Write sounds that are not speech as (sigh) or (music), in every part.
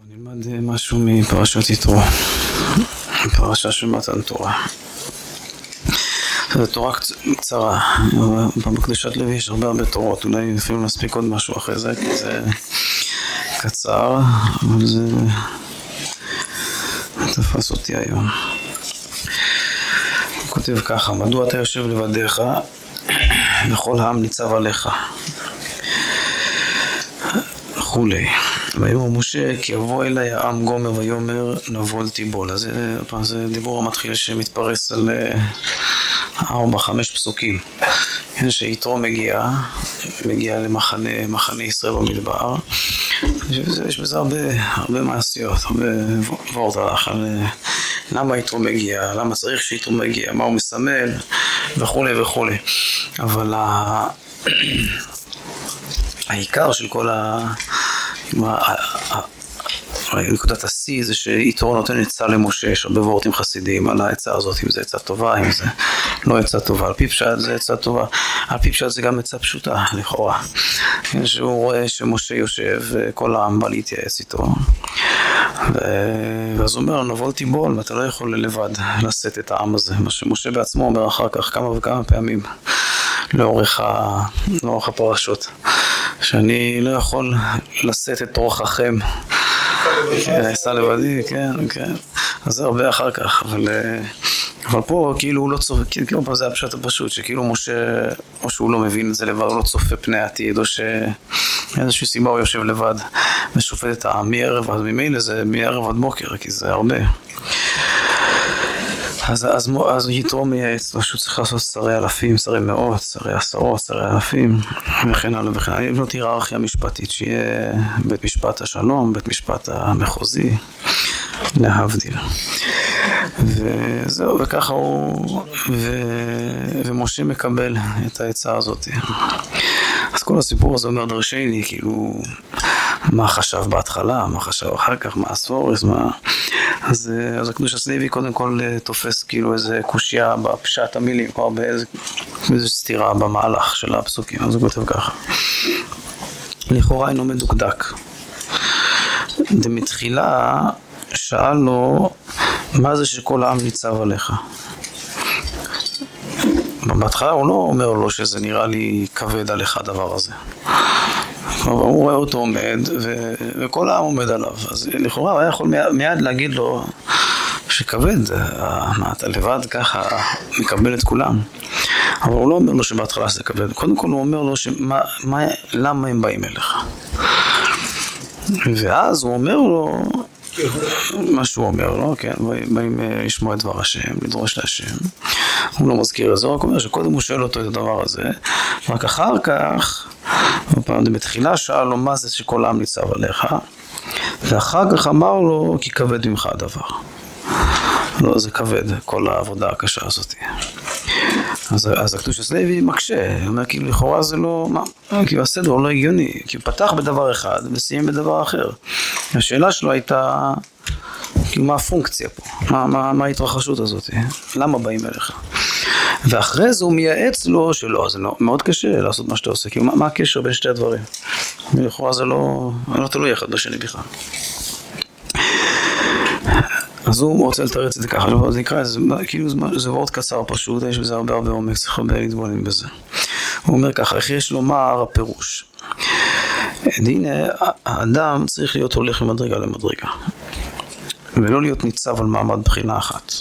נלמד אה, משהו מפרשת יתרו, פרשה של מתן תורה. זו תורה קצרה, בקדושת לוי יש הרבה הרבה תורות, אולי אפילו נספיק עוד משהו אחרי זה, כי זה קצר, אבל זה תפס אותי היום. הוא כותב ככה, מדוע אתה יושב לבדיך וכל העם ניצב עליך? וכולי. ויאמר משה כי יבוא אליי העם גומר ויאמר נבול תיבול. אז זה דיבור המתחיל שמתפרס על אה, ארבע חמש פסוקים. כן, שיתרו מגיע, מגיע למחנה מחנה ישראל במדבר. יש בזה הרבה, הרבה מעשיות, הרבה וורט הלך על אה, למה יתרו מגיע, למה צריך שיתרו מגיע, מה הוא מסמל וכולי וכולי. אבל (clears throat) העיקר של כל ה... נקודת השיא זה שיתרו נותן עצה למשה, יש הרבה וורטים חסידיים על העצה הזאת, אם זה עצה טובה, אם זה לא עצה טובה. על פי פשט זה עצה טובה, על פי פשט זה גם עצה פשוטה, לכאורה. שהוא רואה שמשה יושב וכל העם בא להתייעץ איתו. ואז הוא אומר, נבול תיבול, ואתה לא יכול לבד לשאת את העם הזה, מה שמשה בעצמו אומר אחר כך כמה וכמה פעמים לאורך, ה... לאורך הפרשות. שאני לא יכול לשאת את רוחכם. נעשה לבדי, כן, כן. אז זה הרבה אחר כך, אבל... אה, אבל פה כאילו הוא לא צופה, כאילו פה זה הפשט הפשוט, שכאילו משה, או שהוא לא מבין את זה לבד, הוא לא צופה פני עתיד, או שאיזושהי סיבה הוא יושב לבד ושופט את העם מערב, אז ממילא זה מערב עד בוקר, כי זה הרבה. אז, אז, אז יתרו מייעץ לו שהוא צריך לעשות שרי אלפים, שרי מאות, שרי עשרות, שרי אלפים, וכן הלאה וכן הלאה. לבנות היררכיה משפטית, שיהיה בית משפט השלום, בית משפט המחוזי, להבדיל. וזהו, וככה הוא, ו, ומשה מקבל את העצה הזאת. אז כל הסיפור הזה אומר דרשני, כאילו, מה חשב בהתחלה, מה חשב אחר כך, מה הספורס, מה... אז, אז הקדוש הסליבי קודם כל תופס כאילו איזה קושייה בפשט המילים, או באיזה, באיזה סתירה במהלך של הפסוקים, אז הוא כותב ככה. לכאורה אינו מדוקדק. ומתחילה שאל לו, מה זה שכל העם ניצב עליך? בהתחלה הוא לא אומר לו שזה נראה לי כבד עליך הדבר הזה. הוא רואה אותו עומד, ו... וכל העם עומד עליו. אז לכאורה הוא היה יכול מיד, להגיד לו שכבד, מה אתה לבד ככה מקבל את כולם. אבל הוא לא אומר לו שבהתחלה זה כבד. קודם כל הוא אומר לו שמה, מה, למה הם באים אליך. ואז הוא אומר לו מה שהוא אומר לו, כן, באים אה, לשמוע את דבר השם, לדרוש להשם. הוא לא מזכיר את זה, רק אומר שקודם הוא שואל אותו את הדבר הזה, רק אחר כך, בתחילה שאל לו מה זה שכל העם ניצב עליך, ואחר כך אמר לו כי כבד ממך הדבר. לא, זה כבד, כל העבודה הקשה הזאת. אז, אז הקדוש לוי מקשה, הוא אומר כאילו לכאורה זה לא, מה, כאילו הסדר הוא לא הגיוני, כי הוא פתח בדבר אחד וסיים בדבר אחר. השאלה שלו הייתה, כאילו מה הפונקציה פה, מה, מה, מה ההתרחשות הזאת, למה באים אליך? ואחרי זה הוא מייעץ לו שלא, זה לא, מאוד קשה לעשות מה שאתה עושה, כאילו מה, מה הקשר בין שתי הדברים? לכאורה זה לא, לא תלוי אחד בשני בכלל. אז הוא רוצה לתרץ את זה ככה, זה נקרא, זה, כאילו זה וורד קצר פשוט, יש בזה הרבה הרבה עומק, צריך הרבה להתבונן בזה. הוא אומר ככה, איך יש לומר הפירוש. הנה, האדם צריך להיות הולך ממדרגה למדרגה, ולא להיות ניצב על מעמד בחינה אחת.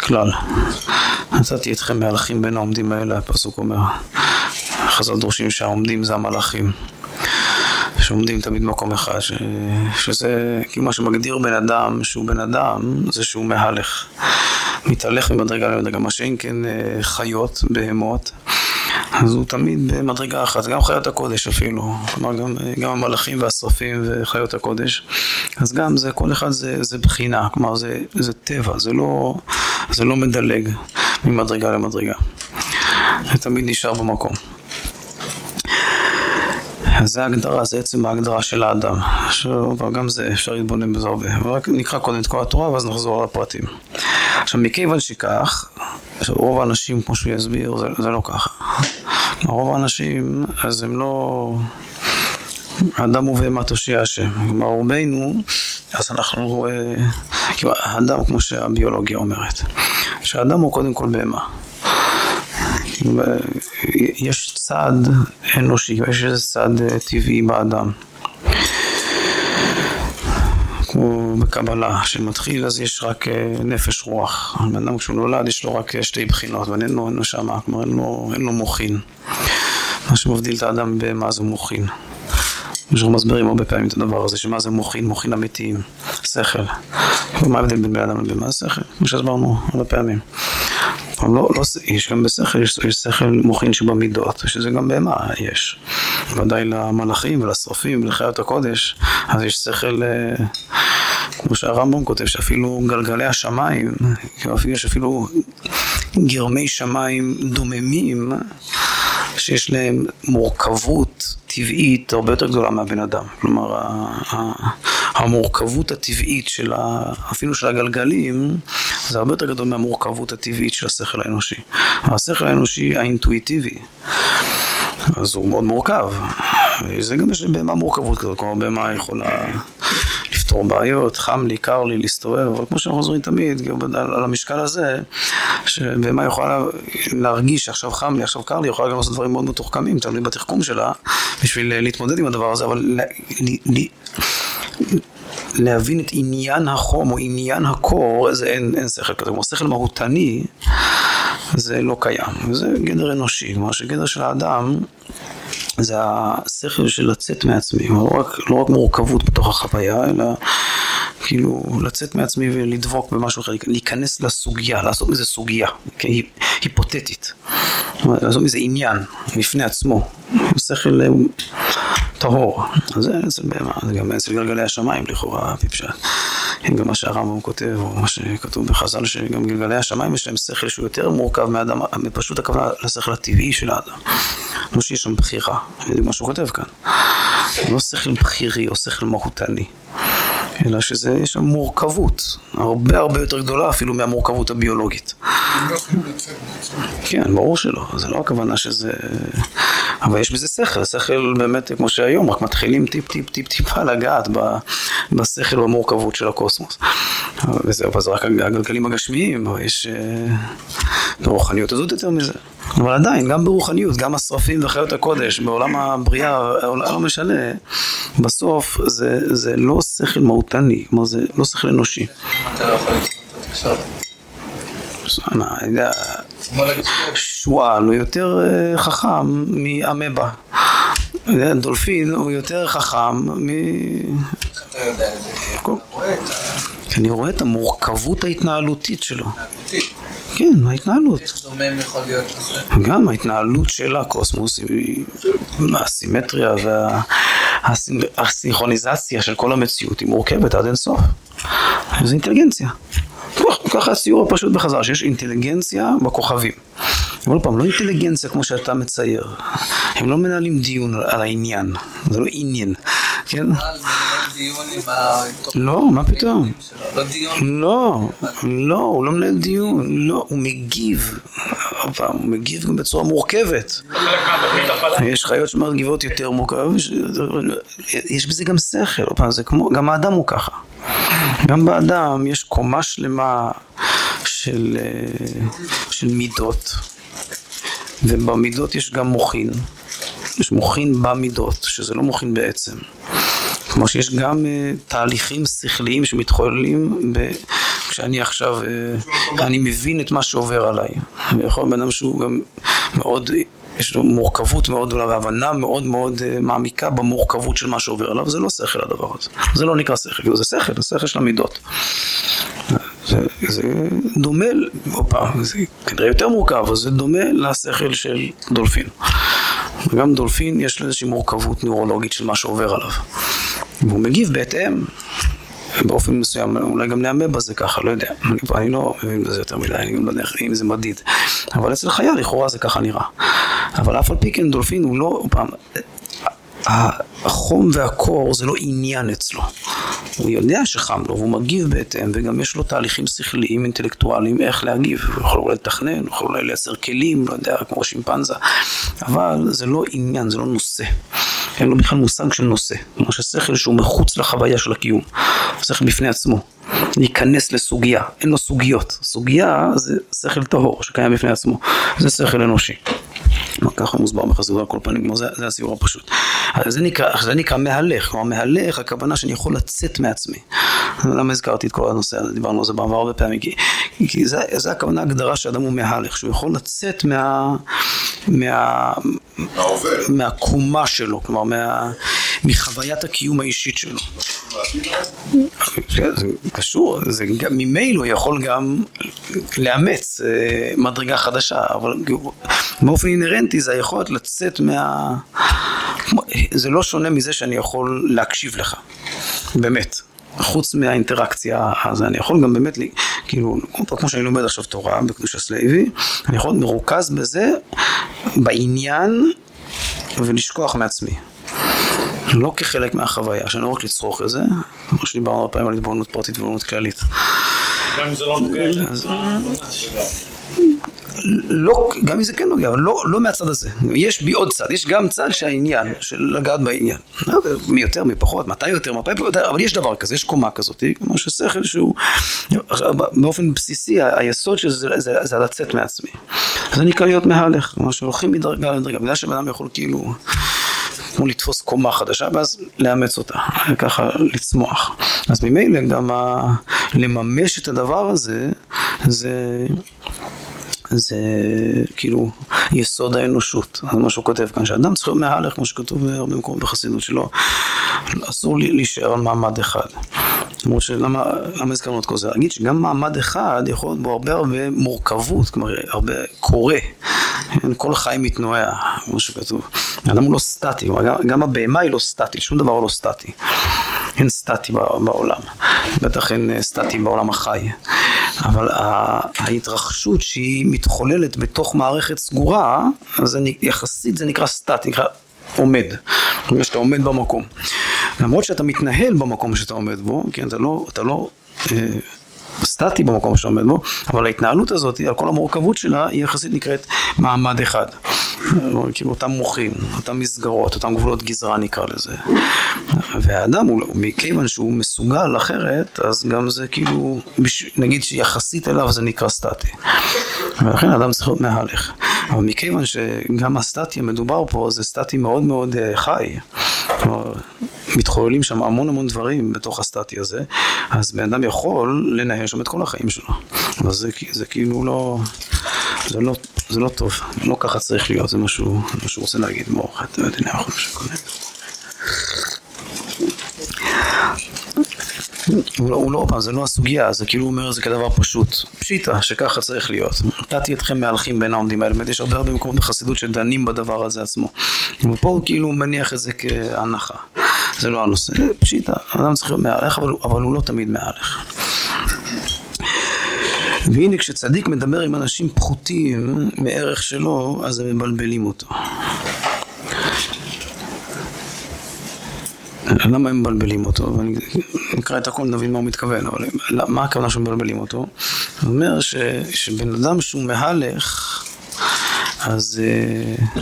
כלל. נתתי אתכם מהלכים בין העומדים האלה, הפסוק אומר. חז"ל דורשים שהעומדים זה המלאכים. שעומדים תמיד במקום אחד, ש... שזה כאילו מה שמגדיר בן אדם שהוא בן אדם, זה שהוא מהלך. מתהלך ממדרגה למדרגה, מה שאין כן אה, חיות, בהמות, אז הוא תמיד במדרגה אחת, גם חיות הקודש אפילו, כלומר גם, גם המלאכים והשרפים וחיות הקודש, אז גם זה, כל אחד זה, זה בחינה, כלומר זה, זה טבע, זה לא, זה לא מדלג ממדרגה למדרגה, זה תמיד נשאר במקום. זה ההגדרה, זה עצם ההגדרה של האדם. גם זה אפשר להתבונן בזה הרבה. אבל רק נקרא קודם את כל התורה ואז נחזור לפרטים. עכשיו מכיוון שכך, רוב האנשים כמו שהוא יסביר זה, זה לא ככה. רוב האנשים אז הם לא, האדם ובהמה תושיע השם. כלומר, רובנו, אז אנחנו, כאילו, האדם, כמו שהביולוגיה אומרת, שהאדם הוא קודם כל בהמה. יש צד אנושי, יש איזה צד טבעי באדם. כמו בקבלה, שמתחיל אז יש רק נפש רוח. בן אדם כשהוא נולד יש לו רק שתי בחינות, ואין לו נשמה, כלומר אין לו, אין לו מוחין. מה שמבדיל את האדם במה זה מוחין. אנחנו מסבירים הרבה פעמים את הדבר הזה, שמה זה מוחין, מוחין אמיתיים, שכל. מה ההבדל בין בן אדם לבין מה השכל? כמו שהסברנו הרבה פעמים. לא, לא, יש גם בשכל, יש, יש שכל מוחין שבמידות, שזה גם בהמה יש. ודאי למלאכים ולשרופים ולחיות הקודש, אז יש שכל, אה, כמו שהרמב"ם כותב, שאפילו גלגלי השמיים, יש אפילו גרמי שמיים דוממים, שיש להם מורכבות טבעית הרבה יותר גדולה מהבן אדם. כלומר, המורכבות הטבעית של ה... אפילו של הגלגלים, זה הרבה יותר גדול מהמורכבות הטבעית של השכל האנושי. השכל האנושי האינטואיטיבי, אז הוא מאוד מורכב. זה גם יש בהמה מורכבות כזאת, כלומר בהמה יכולה לפתור בעיות, חם לי, קר לי, להסתובב, אבל כמו שאנחנו חוזרים תמיד, על המשקל הזה, שבהמה יכולה להרגיש שעכשיו חם לי, עכשיו קר לי, יכולה גם לעשות דברים מאוד מתוחכמים, תלוי בתחכום שלה, בשביל להתמודד עם הדבר הזה, אבל להבין את עניין החום או עניין הקור, זה אין, אין שכל כזה. כמו שכל מהותני, זה לא קיים. זה גדר אנושי. כלומר שגדר של האדם זה השכל של לצאת מעצמי. לא רק, לא רק מורכבות בתוך החוויה, אלא כאילו לצאת מעצמי ולדבוק במשהו אחר, להיכנס לסוגיה, לעשות מזה סוגיה, היפותטית. לעשות מזה עניין בפני עצמו. שכל טהור. אז זה אצל זה גם אצל גלגלי השמיים לכאורה, בפשט. גם מה שהרמב"ם כותב, או מה שכתוב בחז"ל, שגם גלגלי השמיים יש להם שכל שהוא יותר מורכב מאדם, מפשוט הכוונה לשכל הטבעי של האדם. לא שיש שם בחירה, זה מה שהוא כותב כאן. לא שכל בחירי או שכל מהותני. אלא שזה, יש שם מורכבות, הרבה הרבה יותר גדולה אפילו מהמורכבות הביולוגית. כן, ברור שלא, זה לא הכוונה שזה... אבל יש בזה שכל, שכל באמת כמו שהיום, רק מתחילים טיפ טיפ טיפ טיפה לגעת בשכל במורכבות של הקוסמוס. וזהו, אבל זה רק הגלגלים הגשמיים, יש אה, ברוחניות הזאת יותר מזה. אבל עדיין, גם ברוחניות, גם השרפים וחיות הקודש, בעולם הבריאה, העולם לא משנה, בסוף זה, זה לא שכל מהותני, כלומר זה לא שכל אנושי. מה, אני יודע, שועל הוא יותר אה, חכם מאמבה. דולפין הוא יותר חכם מ... אני רואה את המורכבות ההתנהלותית שלו. כן, ההתנהלות. גם ההתנהלות של הקוסמוס היא הסימטריה והסינכרוניזציה של כל המציאות היא מורכבת עד אינסוף. זה אינטליגנציה. ככה הציור הפשוט בחז"ל, שיש אינטליגנציה בכוכבים. אבל פעם, לא אינטליגנציה כמו שאתה מצייר. הם לא מנהלים דיון על העניין, זה לא עניין, כן? לא, מה פתאום? לא, לא, הוא לא מנהל דיון, לא, הוא מגיב. הוא מגיב גם בצורה מורכבת. יש חיות שמגיבות יותר מורכבות, יש בזה גם שכל, זה כמו, גם האדם הוא ככה. גם באדם יש קומה שלמה של, אה, של מידות, ובמידות יש גם מוחין. יש מוחין במידות, שזה לא מוחין בעצם. כמו שיש גם uh, תהליכים שכליים שמתחוללים ב... כשאני עכשיו, uh, אני מבין את מה שעובר עליי. ויכול להיות בן אדם שהוא גם מאוד יש לו מורכבות מאוד גדולה והבנה מאוד מאוד uh, מעמיקה במורכבות של מה שעובר עליו, זה לא שכל הדבר הזה. זה לא נקרא שכל, זה שכל, זה שכל של המידות. זה, זה דומה, פעם, זה כנראה יותר מורכב, אבל זה דומה לשכל של דולפין. גם דולפין יש לו איזושהי מורכבות נוירולוגית של מה שעובר עליו. והוא מגיב בהתאם. באופן מסוים, אולי גם לאמבה זה ככה, לא יודע, אני, אני לא מבין בזה יותר מדי, אני גם לא יודע אם זה מדיד, אבל אצל חיה לכאורה זה ככה נראה. אבל אף על פי כן דולפין הוא לא, פעם, החום והקור זה לא עניין אצלו. הוא יודע שחם לו והוא מגיב בהתאם וגם יש לו תהליכים שכליים אינטלקטואליים איך להגיב. הוא יכול אולי לתכנן, הוא יכול אולי לייצר כלים, לא יודע, כמו שימפנזה, אבל זה לא עניין, זה לא נושא. אין לו בכלל מושג של נושא. כלומר ששכל שהוא מחוץ לחוויה של הקיום, שכל בפני עצמו, להיכנס לסוגיה, אין לו סוגיות. סוגיה זה שכל טהור שקיים בפני עצמו, זה שכל אנושי. ככה מוסבר בחסידות על כל פנים, זה, זה הסיור הפשוט. זה נקרא, זה נקרא מהלך, כלומר מהלך הכוונה שאני יכול לצאת מעצמי. למה הזכרתי את כל הנושא הזה, דיברנו על זה בעבר הרבה פעמים, כי, כי זה, זה הכוונה הגדרה שאדם הוא מהלך, שהוא יכול לצאת מה... מה... מהקומה שלו, כלומר מה... מחוויית הקיום האישית שלו. כן, זה קשור, זה גם ממילא יכול גם לאמץ אה, מדרגה חדשה, אבל באופן אינהרנטי זה היכולת לצאת מה... זה לא שונה מזה שאני יכול להקשיב לך, באמת. חוץ מהאינטראקציה, אז אני יכול גם באמת, כאילו, כמו שאני לומד עכשיו תורה בקדושת לוי, אני יכול להיות מרוכז בזה, בעניין, ולשכוח מעצמי. לא כחלק מהחוויה, שאני לא רק לצרוך את זה, כמו שדיברנו הרבה פעמים על התבוננות פרטית והתבוננות כללית. גם אם זה לא נוגע. לא, גם אם זה כן נוגע, אבל לא, לא מהצד הזה. יש בי עוד צד, יש גם צד שהעניין, של לגעת בעניין. מי יותר, מי פחות, מתי יותר, מתי יותר, אבל יש דבר כזה, יש קומה כזאת, כמו ששכל שהוא, באופן בסיסי, היסוד של זה, זה, זה לצאת מעצמי. זה נקרא להיות מהלך, כלומר שהולכים מדרגה לדרגה, בגלל שבן אדם יכול כאילו... כמו לתפוס קומה חדשה ואז לאמץ אותה, ככה לצמוח. אז ממילא גם ה... לממש את הדבר הזה, זה זה כאילו יסוד האנושות, זה מה שהוא כותב כאן, שאדם צריך להיות מהלך, כמו שכתוב בהרבה מקומות בחסידות שלו, אסור לי להישאר על מעמד אחד. למרות שלמה הזכרנו את כל זה? להגיד שגם מעמד אחד יכול להיות בו הרבה הרבה מורכבות, כלומר הרבה קורה, כל חי מתנועע, כמו שכתוב. האדם הוא לא סטטי, גם, הבהמה היא לא סטטית, שום דבר לא סטטי. אין סטטי בעולם, בטח אין סטטי בעולם החי. אבל ההתרחשות שהיא מתחוללת בתוך מערכת סגורה, אז יחסית זה נקרא סטטי, נקרא עומד, שאתה עומד במקום. למרות שאתה מתנהל במקום שאתה עומד בו, כן, אתה לא, אתה לא אה, סטטי במקום שאתה עומד בו, אבל ההתנהלות הזאת, על כל המורכבות שלה, היא יחסית נקראת מעמד אחד. כאילו אותם מוחים, אותם מסגרות, אותם גבולות גזרה נקרא לזה. והאדם, הוא, מכיוון שהוא מסוגל אחרת, אז גם זה כאילו, נגיד שיחסית אליו זה נקרא סטטי. ולכן האדם צריך להיות מהלך. אבל מכיוון שגם הסטטי המדובר פה זה סטטי מאוד מאוד אה, חי. כלומר, מתחוללים שם המון המון דברים בתוך הסטטי הזה, אז בן אדם יכול לנהל שם את כל החיים שלו. אבל זה, זה כאילו לא, זה לא, זה לא טוב, לא ככה צריך להיות, זה מה שהוא רוצה להגיד, מור, אתה יודע, אנחנו שקודם. הוא לא, הוא לא, זה לא הסוגיה, זה כאילו אומר זה כדבר פשוט. פשיטה, שככה צריך להיות. נתתי אתכם מהלכים בין העומדים האלה, באמת יש הרבה הרבה מקומות בחסידות שדנים בדבר הזה עצמו. ופה הוא כאילו מניח את זה כהנחה. זה לא הנושא, פשיטה, אדם צריך להיות מהלך, אבל, אבל הוא לא תמיד מהלך. והנה כשצדיק מדבר עם אנשים פחותים מערך שלו, אז הם מבלבלים אותו. למה הם מבלבלים אותו? ואני נקרא את הכל נבין מה הוא מתכוון, אבל מה הכוונה שמבלבלים אותו? הוא אומר ש, שבן אדם שהוא מהלך, אז, אה,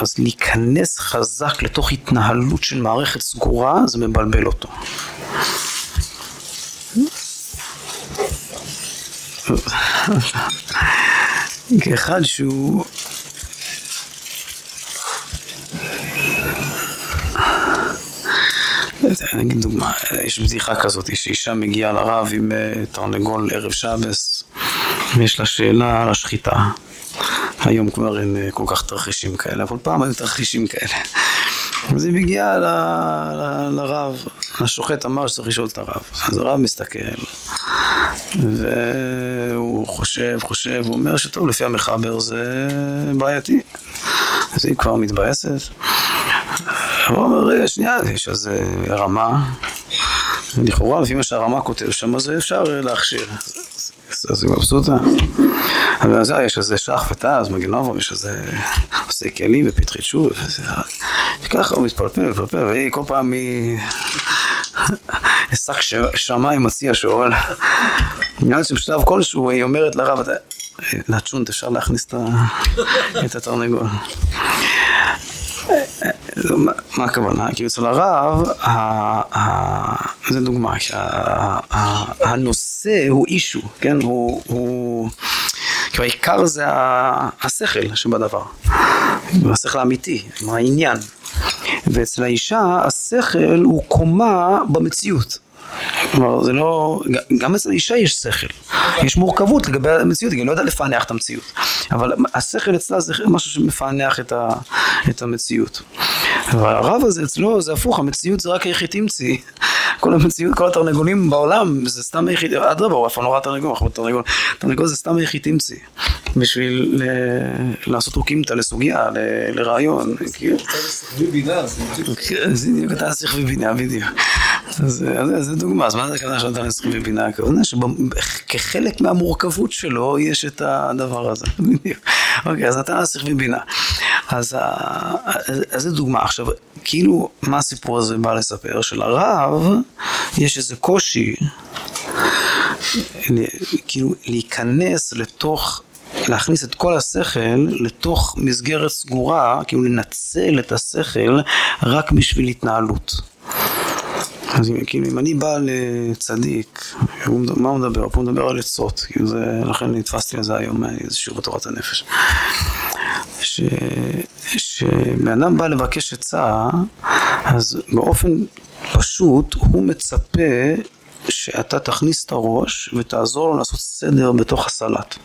אז להיכנס חזק לתוך התנהלות של מערכת סגורה, זה מבלבל אותו. כאחד שהוא אני אגיד דוגמה, יש בדיחה כזאת, שאישה מגיעה לרב עם אה, תרנגול ערב שבס, ויש לה שאלה על השחיטה. היום כבר אין אה, כל כך תרחישים כאלה, אבל פעם היו תרחישים כאלה. אז היא מגיעה לרב, השוחט אמר שצריך לשאול את הרב. אז הרב מסתכל, והוא חושב, חושב, הוא אומר שטוב, לפי המחבר זה בעייתי. אז היא כבר מתבאסת. הוא אומר, רגע, שנייה, יש איזה רמה. לכאורה, לפי מה שהרמה כותב שם, אז אפשר להכשיר. אז זה מבסוטה. אז יש איזה שח ותז, מגיל נובו, יש איזה עושה כלים ופתחי שוב, וככה הוא מתפלפל ומתפלפל, והיא כל פעם היא... שק שמיים מציע שואל. נראה שבשלב כלשהו היא אומרת לרב, לצ'ונט אפשר להכניס את התרנגול. מה הכוונה? כי אצל הרב, זו דוגמה, הנושא הוא אישו, כן? הוא... כי העיקר זה השכל שבדבר, השכל האמיתי, העניין. ואצל האישה השכל הוא קומה במציאות. כלומר, זה לא... גם אצל אישה יש שכל. יש מורכבות לגבי המציאות, היא לא יודעת לפענח את המציאות. אבל השכל אצלה זה משהו שמפענח את, ה, את המציאות. והרב הזה אצלו זה הפוך, המציאות זה רק היחיד תמצי. כל המציאות, כל התרנגולים בעולם זה סתם היחיד, אדרבה, הוא אף פעם לא ראה תרנגול, תרנגול, תרנגול זה סתם היחיד תמצי. בשביל לעשות רוקימתא לסוגיה, לרעיון. זה בדיוק אתה שכבי בינה, בדיוק. זה דוגמה, אז מה זה הכוונה שאתה שכבי בינה? הכוונה שכחלק מהמורכבות שלו יש את הדבר הזה. (laughs) בדיוק. אוקיי, אז אתה שכבי בינה. אז זה דוגמה. עכשיו, כאילו, מה הסיפור הזה בא לספר? שלרב יש איזה קושי, כאילו, להיכנס לתוך להכניס את כל השכל לתוך מסגרת סגורה, כאילו לנצל את השכל רק בשביל התנהלות. אז כאילו אם אני בא לצדיק, מה הוא מדבר? הוא מדבר על עצות, כאילו זה, לכן נתפסתי לזה היום איזה שיעור בתורת הנפש. כשבן אדם בא לבקש עצה, אז באופן פשוט הוא מצפה שאתה תכניס את הראש ותעזור לו לעשות סדר בתוך הסלט.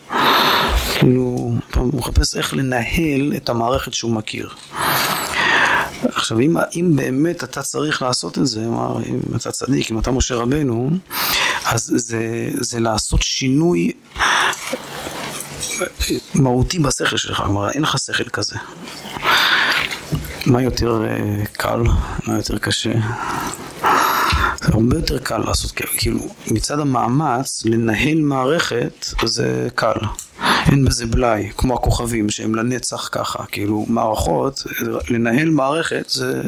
כאילו, הוא מחפש איך לנהל את המערכת שהוא מכיר. עכשיו, אם, אם באמת אתה צריך לעשות את זה, כלומר, אם אתה צדיק, אם אתה משה רבנו, אז זה, זה לעשות שינוי מהותי בשכל שלך, כלומר, אין לך שכל כזה. מה יותר אה, קל? מה יותר קשה? הרבה יותר קל לעשות, כאילו, מצד המאמץ לנהל מערכת זה קל. אין בזה בלאי, כמו הכוכבים שהם לנצח ככה, כאילו מערכות, לנהל מערכת זה,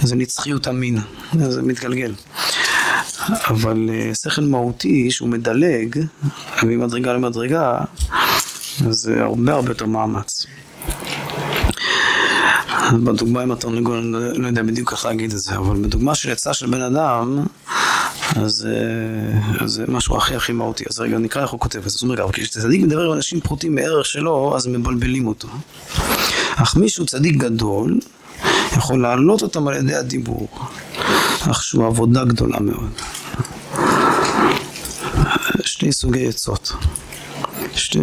זה נצחיות המין, זה מתגלגל. אבל אה, שכל מהותי שהוא מדלג ממדרגה למדרגה, זה הרבה הרבה יותר מאמץ. בדוגמה עם התרנגול, אני לא, לא יודע בדיוק איך להגיד את זה, אבל בדוגמה של עצה של בן אדם, אז אה, זה משהו הכי הכי מהותי. אז רגע, נקרא איך הוא כותב את זה. זאת אומרת, אבל כשצדיק מדבר עם אנשים פחותים מערך שלו, אז מבלבלים אותו. אך מישהו צדיק גדול, יכול להעלות אותם על ידי הדיבור, אך שהוא עבודה גדולה מאוד. שני סוגי עצות. שתי,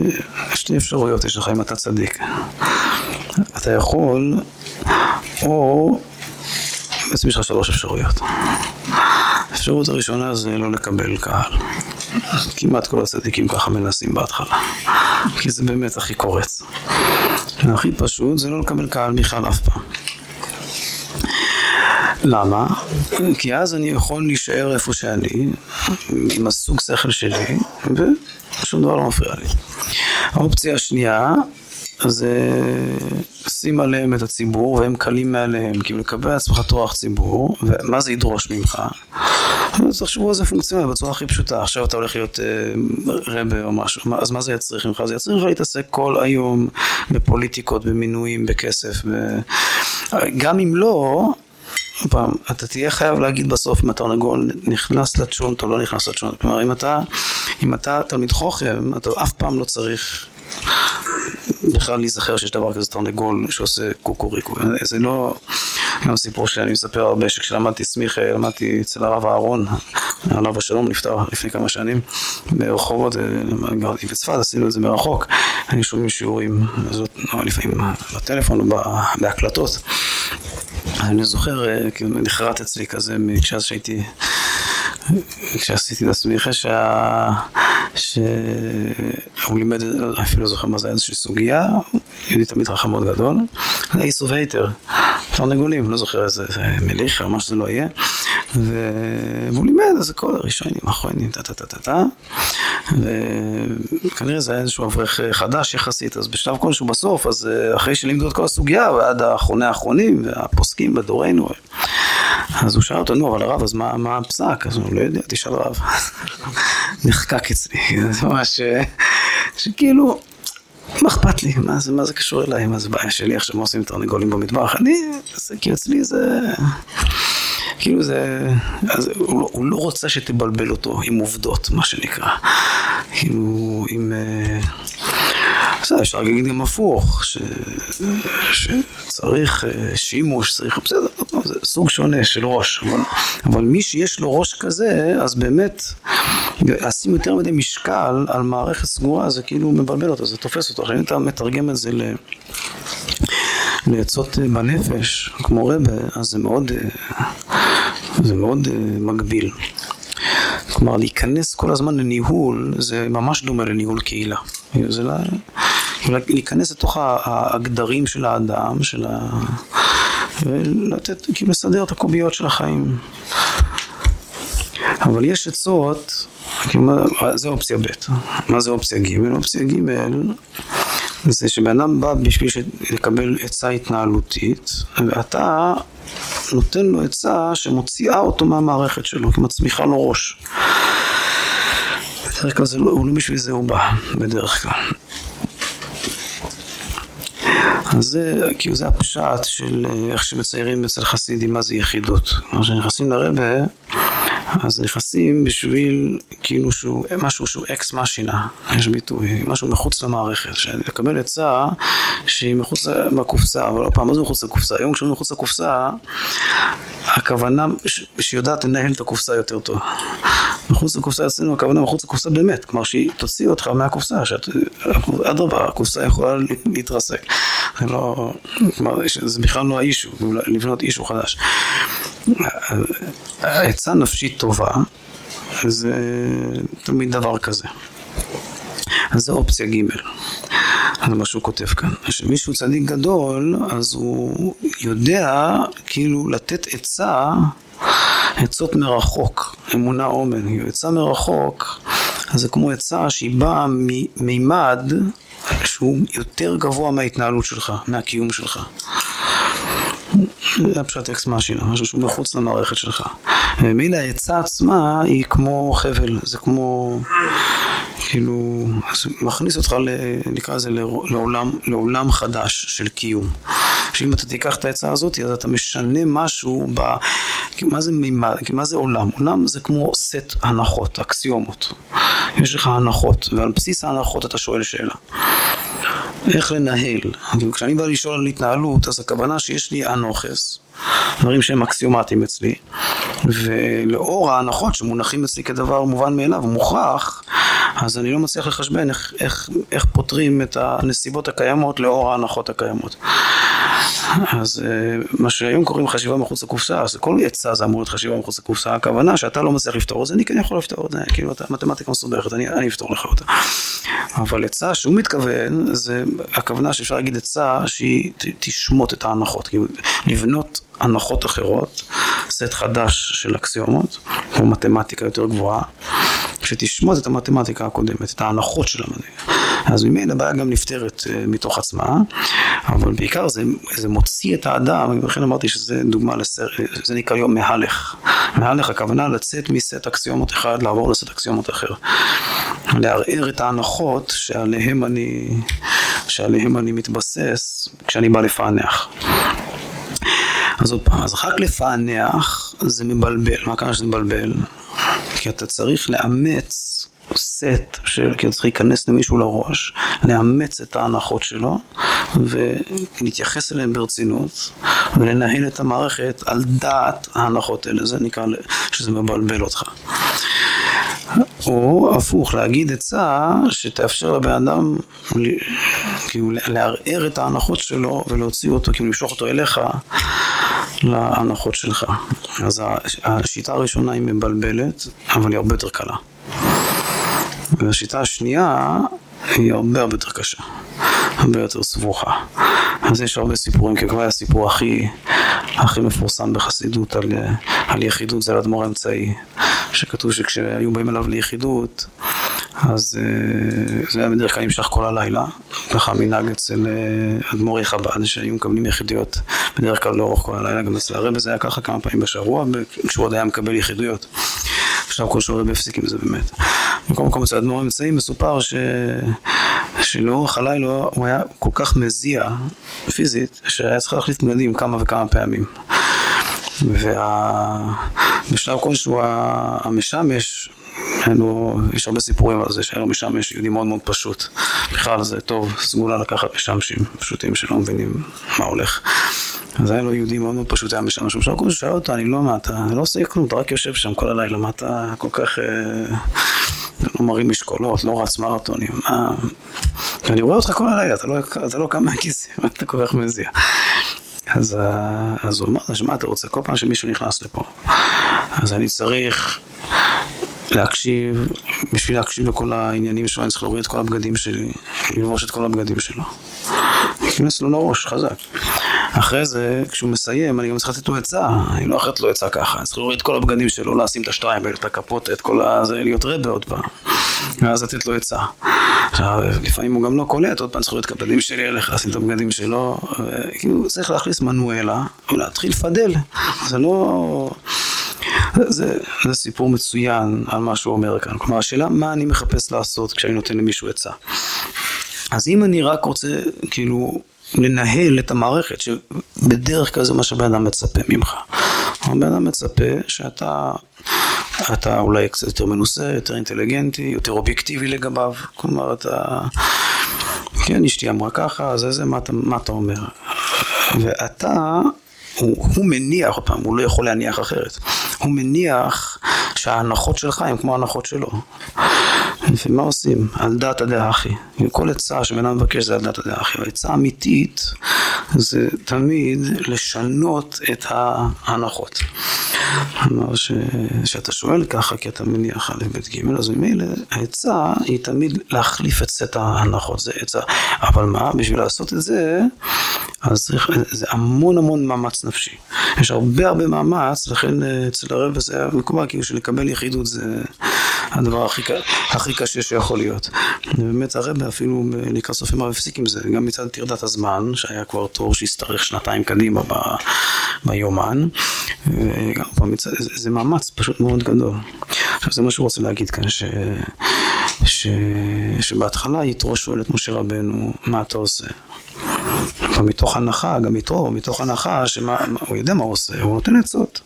שתי אפשרויות יש לך אם אתה צדיק. אתה יכול, או, בעצם יש לך שלוש אפשרויות. האפשרות הראשונה זה לא לקבל קהל. כמעט כל הצדיקים ככה מנסים בהתחלה, כי זה באמת הכי קורץ. הכי פשוט זה לא לקבל קהל בכלל אף פעם. למה? כי אז אני יכול להישאר איפה שאני, עם הסוג שכל שלי, ושום דבר לא מפריע לי. האופציה השנייה זה שים עליהם את הציבור והם קלים מעליהם, כאילו לקבל לעצמך טורח ציבור, ומה זה ידרוש ממך? אז תחשבו על זה פונקציונל בצורה הכי פשוטה, עכשיו אתה הולך להיות אה, רבה או משהו, אז מה זה יצריך ממך? זה יצריך לך להתעסק כל היום בפוליטיקות, במינויים, בכסף, ב... גם אם לא, פעם, אתה תהיה חייב להגיד בסוף אם התרנגול נכנס לצ'ונט או לא נכנס לצ'ונט. כלומר, אם אתה, אם אתה תלמיד חוכם, אתה אף פעם לא צריך בכלל להיזכר שיש דבר כזה תרנגול שעושה קוקוריקו. זה לא... גם סיפור שאני מספר הרבה, שכשלמדתי סמיך, למדתי אצל הרב אהרון, הרב השלום נפטר לפני כמה שנים ברחובות, גרתי בצפת, עשינו את זה מרחוק, אני שומעים שיעורים, זאת, לא, לפעמים בטלפון או בהקלטות. אני זוכר, אה, כאילו נחרט אצלי כזה, כשאז שהייתי, כשעשיתי את הסמיכה, שה... שהוא לימד, אפילו לא זוכר מה זה, איזושהי סוגיה, יהודי תמיד חכם מאוד גדול, איסו וייטר, תרנגולים, לא זוכר איזה או מה שזה לא יהיה, והוא לימד אז הכל ראשונים, אחרונים, טה טה טה טה טה, וכנראה זה היה איזשהו אברך חדש יחסית, אז בשלב כלשהו בסוף, אז אחרי שלימדו את כל הסוגיה, ועד האחרוני האחרונים, והפוסקים בדורנו, אז הוא שאל אותו, נו, אבל הרב, אז מה, הפסק? אז הוא לא יודע, תשאל רב. (laughs) נחקק אצלי, (laughs) זה ממש, שכאילו, מה אכפת לי? מה זה, מה זה קשור אליי? מה זה בעיה שלי עכשיו מה עושים תרנגולים במטבח? אני, זה, כי אצלי זה... כאילו זה... אז הוא, הוא לא רוצה שתבלבל אותו עם עובדות, מה שנקרא. כאילו, עם... אה, בסדר, אפשר להגיד גם הפוך, ש... שצריך אה, שימוש, צריך, בסדר, זה סוג שונה של ראש, אבל, אבל מי שיש לו ראש כזה, אז באמת, לשים יותר מדי משקל על מערכת סגורה, זה כאילו מבלבל אותו, זה תופס אותו. עכשיו אם אתה מתרגם את זה ל... לעצות בנפש, כמו רבה, אז זה מאוד, אה, זה מאוד אה, מגביל. כלומר, להיכנס כל הזמן לניהול, זה ממש דומה לניהול קהילה. זה לה... להיכנס לתוך הגדרים של האדם, של ה... ולתת, כאילו לסדר את הקוביות של החיים. אבל יש עצות, כאילו, זה אופציה ב', מה זה אופציה ג'? אופציה ג' זה שבן אדם בא בשביל לקבל עצה התנהלותית, ואתה נותן לו עצה שמוציאה אותו מהמערכת שלו, כי מצמיחה לו ראש. בדרך כלל זה לא, הוא לא בשביל זה הוא בא, בדרך כלל. אז זה, כאילו זה הפשט של אה, איך שמציירים אצל חסידים מה זה יחידות. כלומר, כשנכנסים לרבה, אז נכנסים בשביל כאילו שהוא, משהו שהוא אקס משינה, יש ביטוי, משהו מחוץ למערכת, לקבל עצה שהיא מחוץ לקופסה, אבל לא פעם, מה זה מחוץ לקופסה? היום כשאומרים מחוץ לקופסה, הכוונה שיודעת לנהל את הקופסה יותר טוב. מחוץ לקופסה אצלנו הכוונה מחוץ לקופסה באמת, כלומר שהיא תוציא אותך מהקופסה, אדרבה, הקופסה יכולה להתרסק. לא, כלומר, זה בכלל לא האישו, לבנות אישו חדש. עצה נפשית טובה זה תמיד דבר כזה. אז זה אופציה ג' זה מה שהוא כותב כאן. כשמישהו צדיק גדול, אז הוא יודע כאילו לתת עצה, עצות מרחוק, אמונה אומן. עצה מרחוק, זה כמו עצה שהיא באה ממימד שהוא יותר גבוה מההתנהלות שלך, מהקיום שלך. זה פשוט אקס משהו, משהו שהוא מחוץ למערכת שלך. ומילא העצה עצמה היא כמו חבל, זה כמו... כאילו, זה מכניס אותך, ל, נקרא לזה, לעולם, לעולם חדש של קיום. שאם אתה תיקח את העצה הזאת, אז אתה משנה משהו ב... מה זה מימד, מה זה עולם? עולם זה כמו סט הנחות, אקסיומות. יש לך הנחות, ועל בסיס ההנחות אתה שואל שאלה. איך לנהל. כשאני בא לשאול על התנהלות, אז הכוונה שיש לי אנוכס, דברים שהם אקסיומטיים אצלי, ולאור ההנחות שמונחים אצלי כדבר מובן מאליו, מוכרח, אז אני לא מצליח לחשבן איך, איך, איך פותרים את הנסיבות הקיימות לאור ההנחות הקיימות. אז אה, מה שהיום קוראים חשיבה מחוץ לקופסה, אז כל עצה זה אמור להיות חשיבה מחוץ לקופסה, הכוונה שאתה לא מצליח לפתור את זה, אני כן יכול לפתור את זה, כאילו אתה מתמטיקה מסובכת, אני, אני אפתור לך אותה. אבל עצה שהוא מתכוון, זה הכוונה שאפשר להגיד עצה שהיא תשמוט את ההנחות, כאילו לבנות הנחות אחרות, סט חדש של אקסיומות, או מתמטיקה יותר גבוהה, שתשמוט את המתמטיקה הקודמת, את ההנחות של המדעי. אז ממילא הבעיה גם נפתרת uh, מתוך עצמה, אבל בעיקר זה, זה מוציא את האדם, ולכן אמרתי שזה דוגמה לסר... זה נקרא יום מהלך. מהלך הכוונה לצאת מסט אקסיומות אחד, לעבור לסט אקסיומות אחר. לערער את ההנחות שעליהם אני, שעליהם אני מתבסס כשאני בא לפענח. אז עוד פעם, אז רק לפענח זה מבלבל. מה קרה שזה מבלבל? כי אתה צריך לאמץ סט של, כי אתה צריך להיכנס למישהו לראש, לאמץ את ההנחות שלו ולהתייחס אליהן ברצינות ולנהל את המערכת על דעת ההנחות האלה, זה נקרא שזה מבלבל אותך. או הפוך, להגיד עצה שתאפשר לבן אדם כאילו לערער את ההנחות שלו ולהוציא אותו, כאילו למשוך אותו אליך להנחות שלך. אז השיטה הראשונה היא מבלבלת, אבל היא הרבה יותר קלה. והשיטה השנייה היא הרבה הרבה יותר קשה, הרבה יותר סבוכה. אז יש הרבה סיפורים, כי כבר הסיפור הכי, הכי מפורסם בחסידות על, על יחידות זה על אדמו"ר האמצעי, שכתוב שכשהיו באים אליו ליחידות, אז אה, זה היה בדרך כלל נמשך כל הלילה, ככה מנהג אצל אה, אדמו"רי חב"ד, שהיו מקבלים יחידויות בדרך כלל לאורך כל הלילה, גם אצל הרבה זה היה ככה כמה פעמים בשבוע, כשהוא עוד היה מקבל יחידויות. עכשיו כל שורר הפסיק עם זה באמת. במקום מקום אצל אדמו"ר אמצעים מסופר ש... שלאורך הלילה הוא היה כל כך מזיע פיזית, שהיה צריך להחליף בגדים כמה וכמה פעמים. ובשלב כלשהו המשמש, לו, יש הרבה סיפורים על זה שהיה לו משמש יהודי מאוד מאוד פשוט. בכלל זה טוב, סגולה לקחת משמשים פשוטים שלא מבינים מה הולך. אז היה לו יהודי מאוד מאוד פשוט, היה משמש. בשלב כלשהו שאל אותו, אני לא, מה אתה, לא עושה כלום, אתה רק יושב שם כל הלילה, מה אתה כל כך... אה, לא מרים משקולות, לא רץ מרתונים, מה... אני רואה אותך כל הלילה, אתה לא, לא קם מהכיסא, מה (laughs) אתה כל כך מזיע? אז, אה, אז הוא אמר לו, שמע, אתה רוצה כל פעם שמישהו נכנס לפה, אז אני צריך להקשיב, בשביל להקשיב לכל העניינים שלו, אני צריך להוריד את כל הבגדים שלי, ללבוש את כל הבגדים שלו. נכנס לו לראש, חזק. אחרי זה, כשהוא מסיים, אני גם צריך לתת לו עצה, אני לא אחרת לו עצה ככה, אני צריך להוריד את כל הבגדים שלו, לשים את השטריימל, את הקפוט, את כל ה... זה להיות רבה עוד פעם, ואז לתת לו עצה. עכשיו, לפעמים הוא גם לא קולט, עוד פעם צריך להוריד את הבגדים שלי, ילך לשים את הבגדים שלו, כאילו צריך להכניס מנואלה, ולהתחיל לפדל, זה לא... זה, זה סיפור מצוין על מה שהוא אומר כאן. כלומר, השאלה מה אני מחפש לעשות כשאני נותן למישהו עצה. אז אם אני רק רוצה, כאילו, לנהל את המערכת, שבדרך כלל זה מה שבן אדם מצפה ממך. הבן אדם מצפה שאתה אתה אולי קצת יותר מנוסה, יותר אינטליגנטי, יותר אובייקטיבי לגביו, כלומר אתה... כן, אשתי אמרה ככה, אז איזה, מה אתה, מה אתה אומר? ואתה, הוא, הוא מניח, עוד פעם, הוא לא יכול להניח אחרת, הוא מניח שההנחות שלך הן כמו ההנחות שלו. ומה עושים? על דעת הדעה אחי. כל עצה שבן אדם מבקש זה על דעת הדעה אחי. עצה אמיתית זה תמיד לשנות את ההנחות. כלומר, שאתה שואל ככה כי אתה מניח א', ב', ג', אז ממילא העצה היא תמיד להחליף את סט ההנחות, זה עצה. אבל מה, בשביל לעשות את זה, אז צריך, זה המון המון מאמץ נפשי. יש הרבה הרבה מאמץ, לכן אה, אצל הרב זה היה מקובל, כאילו שלקבל יחידות זה הדבר הכי, הכי קשה שיכול להיות. ובאמת הרב אפילו לקראת סוף ימיו הפסיק עם זה, גם מצד טרדת הזמן, שהיה כבר תור שהשתרך שנתיים קדימה ב, ביומן, וגם פעם מצד, זה, זה מאמץ פשוט מאוד גדול. עכשיו זה מה שהוא רוצה להגיד כאן, ש... ש... שבהתחלה יתרו שואל את משה רבנו, מה אתה עושה? מתוך הנחה, גם יתרו, מתוך הנחה שהוא יודע מה הוא עושה, הוא נותן עצות.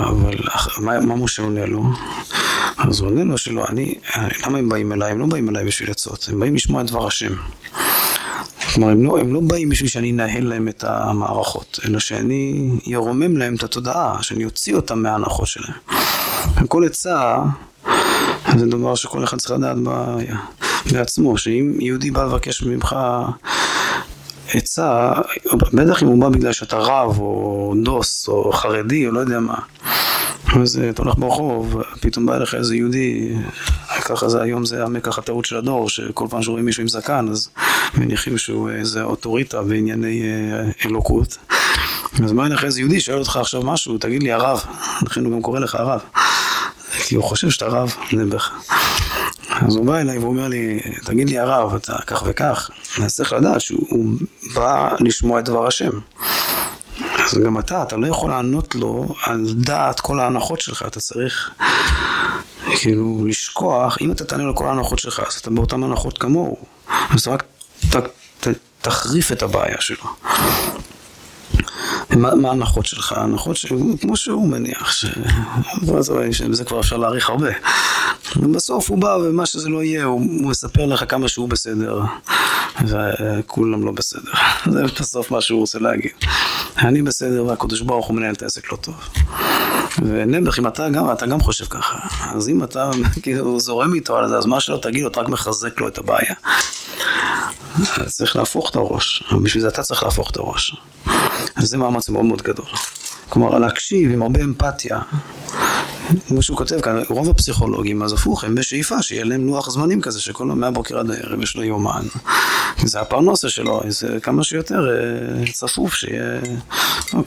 אבל מה, מה משה עונה לו? אז הוא עונה לו שלא, אני, למה הם באים אליי? הם לא באים אליי בשביל עצות, הם באים לשמוע את דבר השם. כלומר, הם לא, הם לא באים בשביל שאני אנהל להם את המערכות, אלא שאני ארומם להם את התודעה, שאני אוציא אותם מההנחות שלהם. וכל עצה, זה דבר שכל אחד צריך לדעת בעצמו, שאם יהודי בא לבקש ממך עצה, בטח אם הוא בא בגלל שאתה רב, או דוס, או חרדי, או לא יודע מה. אז אתה הולך ברחוב, פתאום בא אליך איזה יהודי, ככה זה היום זה המקח הטעות של הדור, שכל פעם שרואים מישהו עם זקן, אז מניחים שהוא איזה אוטוריטה בענייני אה, אלוקות. אז בא אליך איזה יהודי, שואל אותך עכשיו משהו, תגיד לי הרב, לכן הוא גם קורא לך הרב. כי הוא חושב שאתה רב, נעבך. אז הוא בא אליי והוא אומר לי, תגיד לי הרב, אתה כך וכך, אני צריך לדעת שהוא בא לשמוע את דבר השם. אז גם אתה, אתה לא יכול לענות לו על דעת כל ההנחות שלך, אתה צריך כאילו לשכוח, אם אתה תענה לו כל ההנחות שלך, אז אתה באותן הנחות כמוהו, אז רק ת, ת, תחריף את הבעיה שלו. מה ההנחות שלך? ההנחות כמו שהוא מניח, שבזה (laughs) כבר אפשר להעריך הרבה. ובסוף הוא בא ומה שזה לא יהיה, הוא מספר לך כמה שהוא בסדר, וכולם לא בסדר. (laughs) זה בסוף מה שהוא רוצה להגיד. אני בסדר והקדוש ברוך הוא מנהל את העסק לא טוב. ונעבך, אם אתה גם, אתה גם חושב ככה, אז אם אתה (laughs) כאילו זורם איתו על זה, אז מה שלא תגיד, אתה רק מחזק לו את הבעיה. צריך להפוך את הראש, ובשביל זה אתה צריך להפוך את הראש. וזה מאמץ מאוד מאוד גדול. כלומר, להקשיב עם הרבה אמפתיה. כמו שהוא כותב כאן, רוב הפסיכולוגים, אז הפוך, הם בשאיפה שיהיה להם לוח זמנים כזה, שכל יום מהבוקר עד הערב יש לו יומן. זה הפרנסה שלו, זה כמה שיותר אה, צפוף, שיהיה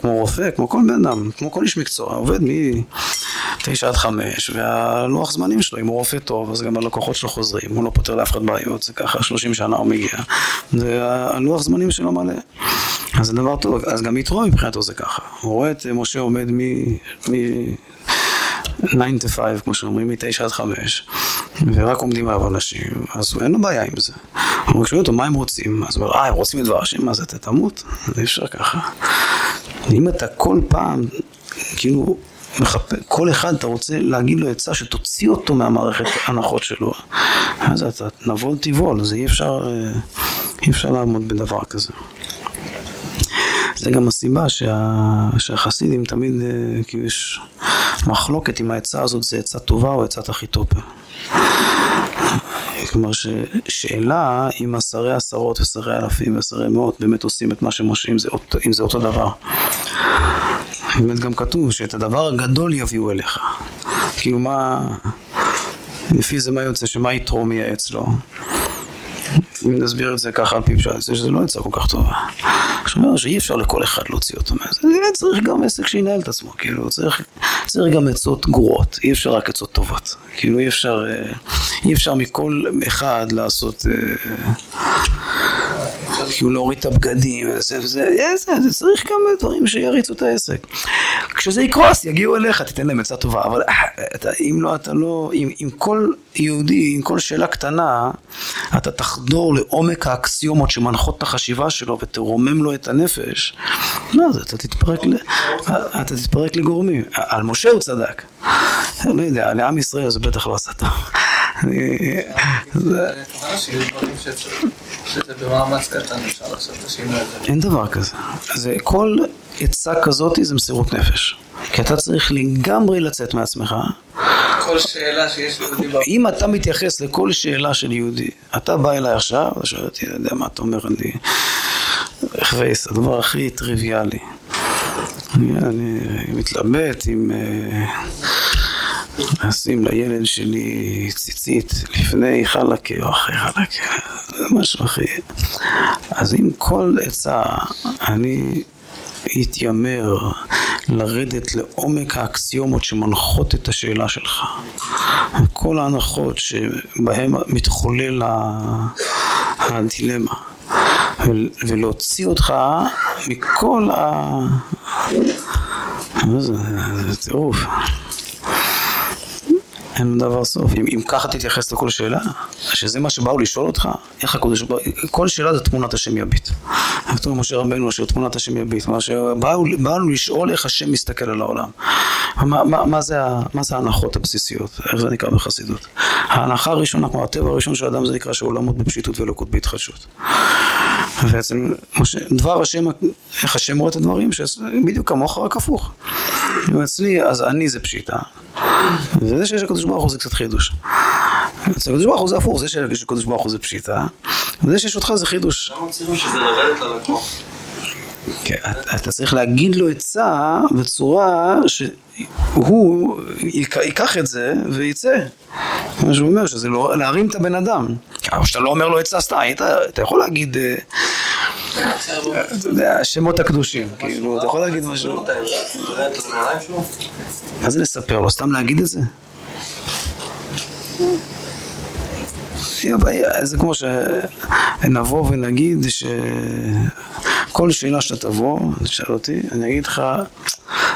כמו רופא, כמו כל בן אדם, כמו כל איש מקצוע, עובד מתשע עד חמש, והלוח זמנים שלו, אם הוא רופא טוב, אז גם הלקוחות שלו חוזרים, הוא לא פותר לאף אחד בעיות, זה ככה שלושים שנה הוא מגיע. זה הלוח זמנים שלו מלא. אז זה דבר טוב, אז גם יתרו מבחינתו זה ככה. הוא רואה את משה עומד מ... מ... 9 to 5, כמו שאומרים, מ-9 עד 5. ורק עומדים עליו אנשים, אז אין לו בעיה עם זה. הוא שואל אותו מה הם רוצים, אז הוא אומר, אה, הם רוצים את דבר השם, זה, אתה תמות? אי אפשר ככה. אם אתה כל פעם, כאילו, מחפש, כל אחד אתה רוצה להגיד לו עצה שתוציא אותו מהמערכת הנחות שלו, אז אתה נבול תיבול, זה אי אפשר, אה, אי אפשר לעמוד בדבר כזה. זה גם הסיבה שה, שהחסידים תמיד, אה, כאילו יש מחלוקת אם העצה הזאת זה עצה טובה או עצת אחיתופל. כלומר ששאלה אם עשרי עשרות ושרי אלפים ועשרי מאות באמת עושים את מה אם זה, אם זה אותו דבר. באמת גם כתוב שאת הדבר הגדול יביאו אליך. כאילו מה, לפי זה מה יוצא, שמה יתרו מייעץ לו? אם נסביר את זה ככה על פי פשט, שזה לא יצא כל כך טובה. אומר שאי אפשר לכל אחד להוציא אותו מזה, צריך גם עסק שינהל את עצמו, כאילו צריך, צריך גם עצות גרועות, אי אפשר רק עצות טובות, כאילו אי אפשר, אה, אי אפשר מכל אחד לעשות אה, כאילו להוריד את הבגדים וזה וזה, זה, זה צריך גם דברים שיריצו את העסק. כשזה יקרוס יגיעו אליך, תיתן להם עצה טובה, אבל אה, אתה, אם לא, אתה לא, אם, אם כל יהודי, עם כל שאלה קטנה, אתה תחדור לעומק האקסיומות שמנחות את החשיבה שלו ותרומם לו את הנפש, לא, אתה תתפרק, ל, אתה תתפרק לגורמים. על משה הוא צדק. לא יודע, לעם ישראל זה בטח לא עשה טוב. אין דבר כזה. זה כל עצה כזאת זה מסירות נפש. כי אתה צריך לגמרי לצאת מעצמך. כל שאלה שיש ליהודי אם אתה מתייחס לכל שאלה של יהודי, אתה בא אליי עכשיו, אתה שואל אותי, אני יודע מה אתה אומר, אני... חווייס, הדבר הכי טריוויאלי. אני מתלבט עם... לשים לילד שלי ציצית לפני חלקה או אחרי חלקה, זה משהו אחי. אז עם כל עצה אני אתיימר לרדת לעומק האקסיומות שמנחות את השאלה שלך. כל ההנחות שבהן מתחולל הדילמה. ולהוציא אותך מכל ה... זה, זה טירוף. אין דבר סוף. אם, אם ככה תתייחס לכל שאלה, שזה מה שבאו לשאול אותך, איך הקודש ברוך כל שאלה זה תמונת השם יביט. כתוב משה רבנו אשר תמונת השם יביט, מה שבאנו לשאול איך השם מסתכל על העולם. מה, מה, מה, זה, מה זה ההנחות הבסיסיות, איך זה נקרא בחסידות. ההנחה הראשונה, כמו הטבע הראשון של האדם, זה נקרא שעולמות בפשיטות ואלוקות בהתחדשות. בעצם דבר השם, איך השם רואה את הדברים, בדיוק כמוך רק הפוך. אצלי, אז אני זה פשיטה. וזה שיש לקדוש ברוך הוא זה קצת חידוש. אצל הקדוש ברוך הוא זה הפוך, זה שיש לקדוש ברוך הוא זה פשיטה, וזה שיש אותך זה חידוש. למה צריכים שזה לרדת ללקוח? כן, אתה צריך להגיד לו עצה בצורה שהוא ייקח את זה וייצא. מה שהוא אומר, שזה לא, להרים את הבן אדם. אבל כשאתה לא אומר לו עצה סתם, אתה יכול להגיד, אה, אתה יודע, השמות הקדושים, כאילו, אתה יכול להגיד משהו. מה זה לספר לו? סתם להגיד את זה? זה כמו שנבוא ונגיד שכל שאלה שאתה תבוא, תשאל אותי, אני אגיד לך,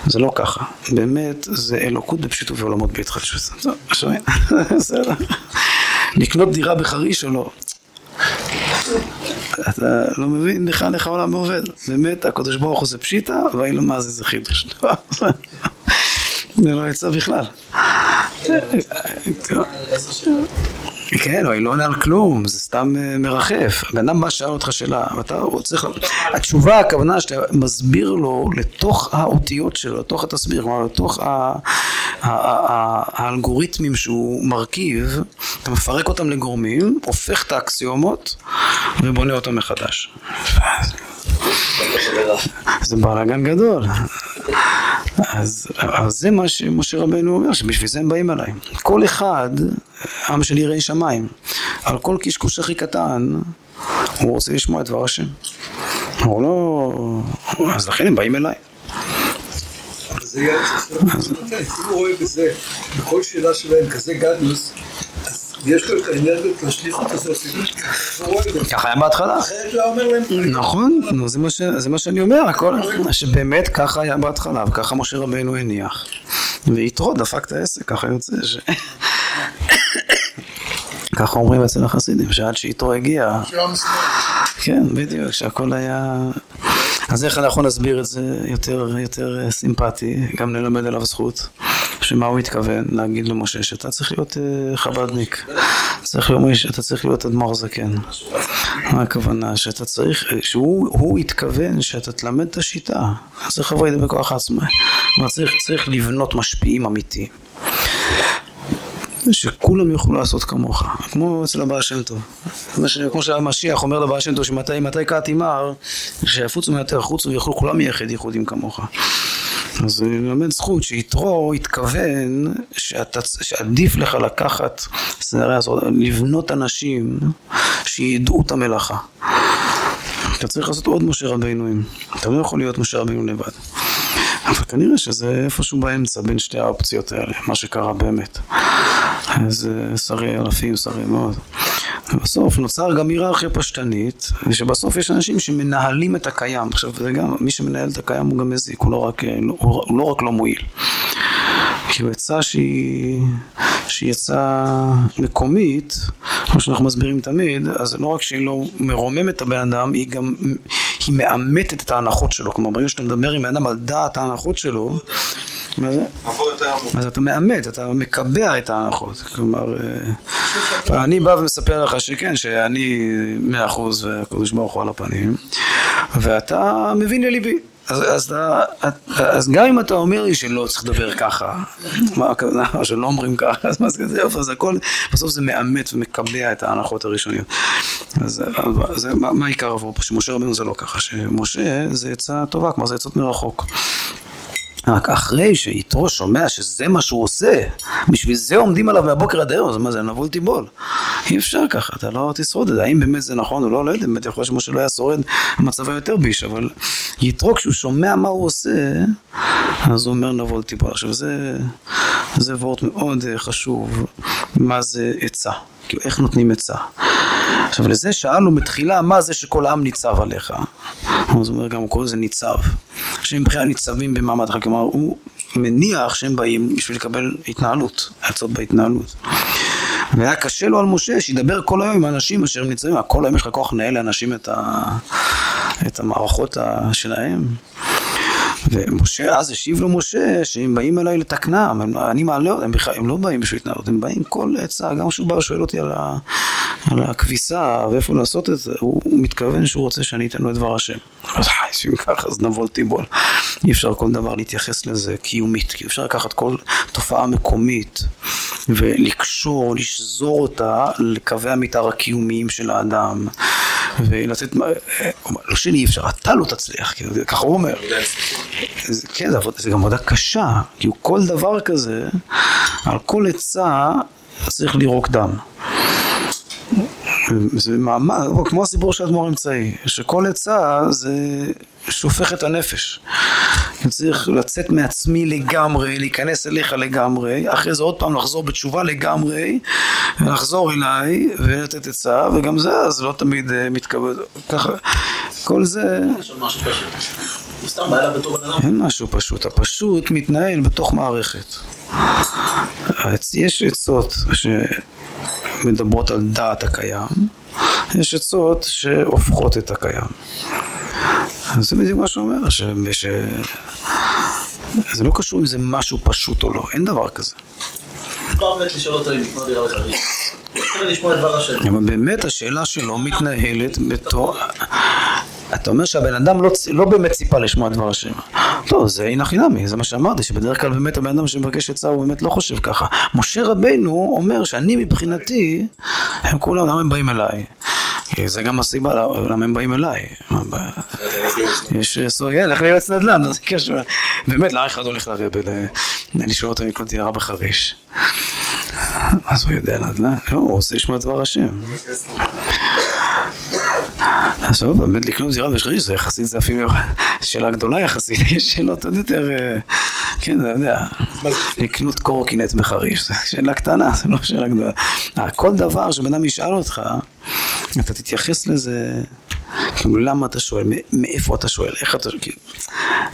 זה לא ככה. באמת, זה אלוקות בפשיטות ועולמות בהתחדשות. (laughs) בסדר. לקנות דירה בחריש או לא? אתה לא מבין בכלל איך העולם עובד. באמת, הקדוש ברוך הוא זה פשיטה, ואין לו מה זה זה חידוש. זה לא יצא בכלל. כן, היא לא עונה על כלום, זה סתם אה, מרחף. הבן אדם בא שאל אותך שאלה, ואתה צריך... התשובה, הכוונה שאתה מסביר לו לתוך האותיות שלו, לתוך התסביר, כלומר לתוך האלגוריתמים שהוא מרכיב, אתה מפרק אותם לגורמים, הופך את האקסיומות ובונה אותם מחדש. זה בלאגן גדול. אז, אז זה מה שמשה רבנו אומר, שבשביל זה הם באים אליי. כל אחד, עם של יראי שמיים, על כל קשקוש הכי קטן, הוא רוצה לשמוע את דבר השם. הוא לא... אז לכן הם באים אליי. זה אם הוא רואה בזה, בכל שאלה שלהם כזה גדלוס, יש לו את האנרגיות לשליחות הזאת, ככה היה בהתחלה. נכון, נו, זה מה שאני אומר, הכל, שבאמת ככה היה בהתחלה, וככה משה רבנו הניח. ויתרו דפק את העסק, ככה יוצא ש... ככה אומרים אצל החסידים, שעד שיתרו הגיע. כן, בדיוק, שהכל היה... אז איך אנחנו נסביר את זה יותר, יותר אה, סימפטי, גם נלמד עליו זכות, שמה הוא התכוון להגיד למשה, שאתה צריך להיות אה, חב"דניק, צריך להיות, אתה צריך להיות אדמו"ר זקן. מה הכוונה? שאתה צריך, שהוא הוא התכוון שאתה תלמד את השיטה, אז צריך לבוא לידי בכוח. כלומר צריך, צריך לבנות משפיעים אמיתיים. שכולם יוכלו לעשות כמוך, כמו אצל הבעל שם טוב. כמו שהמשיח אומר לבעל שם טוב, שמתי מתי קהת תימר, שיפוצו מהתר חוצו ויוכלו כולם ייחד ייחודים כמוך. אז אני מלמד זכות שיתרו התכוון שעדיף לך לקחת, לבנות אנשים שידעו את המלאכה. אתה צריך לעשות עוד משה רבינוים, אתה לא יכול להיות משה רבינו לבד. אבל כנראה שזה איפשהו באמצע בין שתי האופציות האלה, מה שקרה באמת. אז אה, שרי אלפים, שרי מאוד. ובסוף נוצר גם היררכיה פשטנית, ושבסוף יש אנשים שמנהלים את הקיים. עכשיו, זה גם, מי שמנהל את הקיים הוא גם מזיק, הוא לא רק, אה, הוא, הוא לא, רק לא מועיל. הוא עצה שהיא, שהיא עצה מקומית, כמו שאנחנו מסבירים תמיד, אז לא רק שהיא לא מרוממת את הבן אדם, היא גם, היא מאמתת את ההנחות שלו. כלומר, ברגע שאתה מדבר עם בן אדם על דעת ההנחות שלו. אז אתה מאמת, אתה מקבע את ההנחות. כלומר, אה, אני בא ומספר לך שכן, שאני מאה אחוז והקדוש ברוך הוא על הפנים, ואתה מבין לליבי. אז, אז, אז גם אם אתה אומר לי שלא צריך לדבר ככה, מה הכוונה, שלא אומרים ככה, אז מה זה כזה, אז הכל, בסוף זה מאמת ומקבע את ההנחות הראשוניות. אז אז מה, מה עיקר עבור? שמשה רבנו זה לא ככה, שמשה זה עצה טובה, כלומר זה עצות מרחוק. רק אחרי שיתרו שומע שזה מה שהוא עושה, בשביל זה עומדים עליו מהבוקר עד היום, אז מה זה נבול תיבול. אי אפשר ככה, אתה לא תשרוד את זה. האם באמת זה נכון או לא, לא יודע, באמת יכול להיות שמשה לא היה שורד, המצב היה יותר ביש, אבל יתרו כשהוא שומע מה הוא עושה, אז הוא אומר נבול תיבול. עכשיו זה, זה וורט מאוד אה, חשוב, מה זה עצה, כאילו איך נותנים עצה. עכשיו לזה שאלנו בתחילה מה זה שכל העם ניצב עליך. הוא אומר גם קורא לזה ניצב. שהם בכלל ניצבים במעמדך, כלומר הוא מניח שהם באים בשביל לקבל התנהלות, עצות בהתנהלות. והיה קשה לו על משה שידבר כל היום עם האנשים אשר ניצבים, כל היום יש לך כוח לנהל לאנשים את, ה... את המערכות שלהם. ומשה, אז השיב לו משה, שהם באים אליי לתקנם, הם- אני מעלה אותם, הם, הם לא באים בשביל התנהלות, הם באים כל עצה, גם כשהוא בא ושואל אותי על, ה, על הכביסה ואיפה לעשות את זה, הוא, הוא מתכוון שהוא רוצה שאני אתן לו את דבר השם. אז חי, אם ככה, אז נבול תיבול. אי אפשר כל דבר להתייחס לזה קיומית, כי אפשר לקחת כל תופעה מקומית ולקשור, לשזור אותה לקווי המתאר הקיומיים של האדם. ולתת, מה- לא שלי אפשר, אתה לא תצליח, ככה הוא אומר. זה, כן, זה, עבוד- זה גם עבודה קשה, כאילו כל דבר כזה, על כל עצה צריך לירוק דם. זה מעמד, כמו הסיפור של אדמו"ר אמצעי, שכל עצה זה שופך את הנפש. צריך לצאת מעצמי לגמרי, להיכנס אליך לגמרי, אחרי זה עוד פעם לחזור בתשובה לגמרי, ולחזור אליי ולתת עצה, וגם זה אז לא תמיד אה, מתכבד, ככה, כל זה יש עוד משהו פשוט. הוא סתם בא אליו בתור בן אדם. אין משהו פשוט, הפשוט מתנהל בתוך מערכת. יש עצות שמדברות על דעת הקיים, יש עצות שהופכות את הקיים. אז זה בדיוק מה שהוא אומר, ש... ש... זה לא קשור אם זה משהו פשוט או לא, אין דבר כזה. לא באמת לשאול אותו אם לקנות דירה בחריש. אבל באמת השאלה שלו מתנהלת בתור... אתה אומר שהבן אדם לא, לא באמת ציפה לשמוע דבר השם. לא, זה אין הכי נמי, זה מה שאמרתי, שבדרך כלל באמת הבן אדם שמבקש עצה הוא באמת לא חושב ככה. משה רבנו אומר שאני מבחינתי, הם כולם, למה הם באים אליי? זה גם הסיבה למה הם באים אליי. יש סוגיה, לך ליועץ נדל"ן, זה קשור. באמת, למה אחד הולך לרבל ל- לשאול אותו אם לקנות דירה בחריש? אז הוא יודע נדל"ן? לא, הוא רוצה לשמוע דבר השם. עכשיו באמת לקנות דירה בחריש זה יחסית זה אפילו שאלה גדולה יחסית, (laughs) יש שאלות עוד יותר, אה, כן, אתה יודע, לקנות קורקינט בחריש, זו שאלה קטנה, זו לא שאלה גדולה. אה, כל דבר שבן אדם ישאל אותך, אתה תתייחס לזה, כאילו למה אתה שואל, מאיפה אתה שואל, איך אתה, כאילו,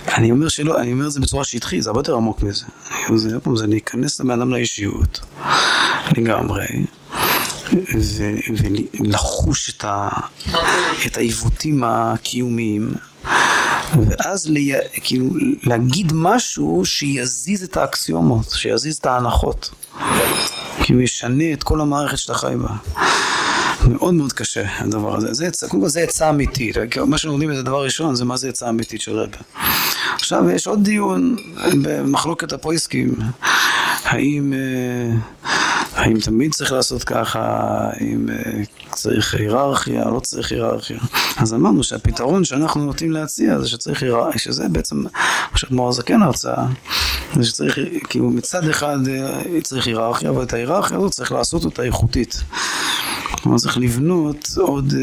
אני אומר שלא, אני אומר את זה בצורה שטחית, זה הרבה יותר עמוק מזה. כאילו, זה, עוד פעם, זה להיכנס לבן אדם לאישיות, לגמרי. ולחוש את, ה- את העיוותים הקיומיים, ואז לי, כאילו, להגיד משהו שיזיז את האקסיומות, שיזיז את ההנחות, הוא ישנה את כל המערכת שאתה חי בה. מאוד מאוד קשה הדבר הזה. זה, קודם כל זה עצה אמיתית. מה שלומדים את הדבר ראשון זה מה זה עצה אמיתית של רבי. עכשיו יש עוד דיון במחלוקת הפויסקים. האם, אה, האם תמיד צריך לעשות ככה, האם אה, צריך היררכיה, לא צריך היררכיה. אז אמרנו שהפתרון שאנחנו נוטים להציע זה שצריך היררכיה, שזה בעצם מה שאדמו"ר הזקן הרצאה, זה שצריך, כאילו מצד אחד אה, צריך היררכיה, אבל את ההיררכיה הזאת צריך לעשות אותה איכותית. כלומר צריך לבנות עוד,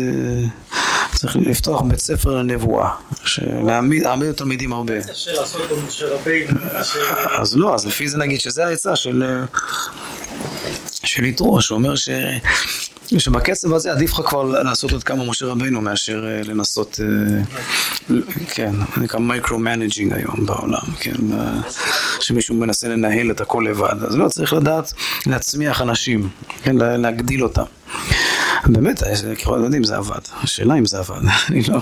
צריך לפתוח בית ספר לנבואה, להעמיד התלמידים הרבה. אז לא, אז לפי זה נגיד שזה העצה של, אה, של יתרו, שאומר ש... שבקצב הזה עדיף לך כבר לעשות עוד כמה משה רבינו מאשר אה, לנסות, אה, כן, נקרא micromanaging היום בעולם, כן, שמישהו מנסה לנהל את הכל לבד, אז לא צריך לדעת להצמיח אנשים, כן, לה- להגדיל אותם. באמת, אה, ככל יודעים אם זה עבד, השאלה אם זה עבד, (laughs) אני לא...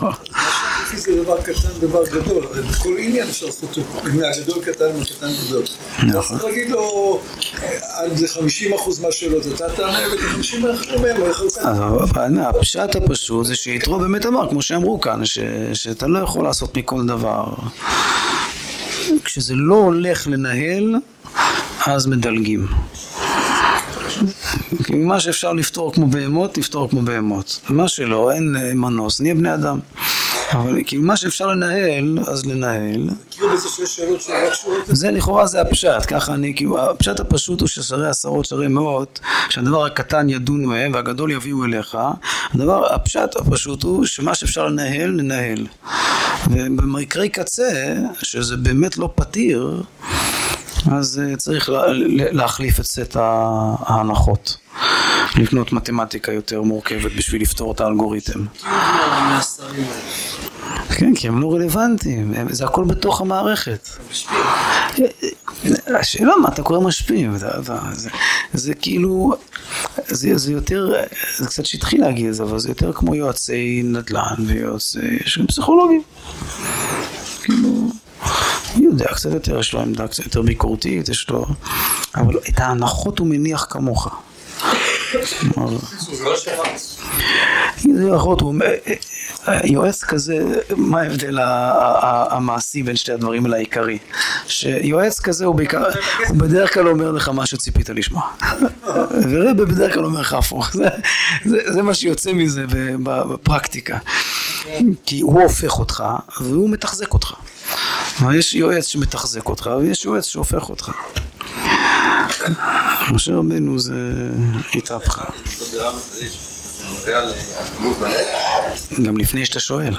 זה דבר קטן, דבר גדול, הרי בכל עניין אפשר לעשות אותו, מהגדול קטן ומקטן גדול. נכון. צריך להגיד לו, אה, עד ל-50% מהשאלות אתה תענה, ול-50% מהם לא יכול אז הפשט הפשוט זה שיתרו באמת אמר, כמו שאמרו כאן, שאתה לא יכול לעשות מכל דבר. כשזה לא הולך לנהל, אז מדלגים. מה שאפשר לפתור כמו בהמות, תפתור כמו בהמות. מה שלא, אין אה, מנוס, נהיה בני אדם. אבל כאילו מה שאפשר לנהל, אז לנהל. זה לכאורה זה הפשט, ככה אני, כאילו, הפשט הפשוט הוא ששרי עשרות, שרי מאות, שהדבר הקטן ידונו מהם והגדול יביאו אליך, הדבר, הפשט הפשוט הוא שמה שאפשר לנהל, לנהל. ובמקרי קצה, שזה באמת לא פתיר, אז אה, צריך לה, לה- להחליף את סט ההנחות. לבנות מתמטיקה יותר מורכבת בשביל לפתור את האלגוריתם. כן, כי הם לא רלוונטיים, זה הכל בתוך המערכת. השאלה מה אתה קורא משפיעים, אתה- אתה- זה, זה כאילו, זה, זה יותר, זה קצת שטחי להגיד את זה, אבל זה יותר כמו יועצי נדל"ן ויועצי, יש גם פסיכולוגים. כאילו, יודע קצת יותר, יש לו עמדה קצת יותר ביקורתית, יש לו, אבל את ההנחות הוא מניח כמוך. יועץ כזה, מה ההבדל המעשי בין שתי הדברים האלה העיקרי? שיועץ כזה הוא בעיקר, הוא בדרך כלל אומר לך מה שציפית לשמוע. ורבה בדרך כלל אומר לך הפוך. זה, מה שיוצא מזה בפרקטיקה. כי הוא הופך אותך והוא מתחזק אותך. כלומר, יש יועץ שמתחזק אותך ויש יועץ שהופך אותך. משה רבנו זה התהפכה. גם לפני שאתה שואל.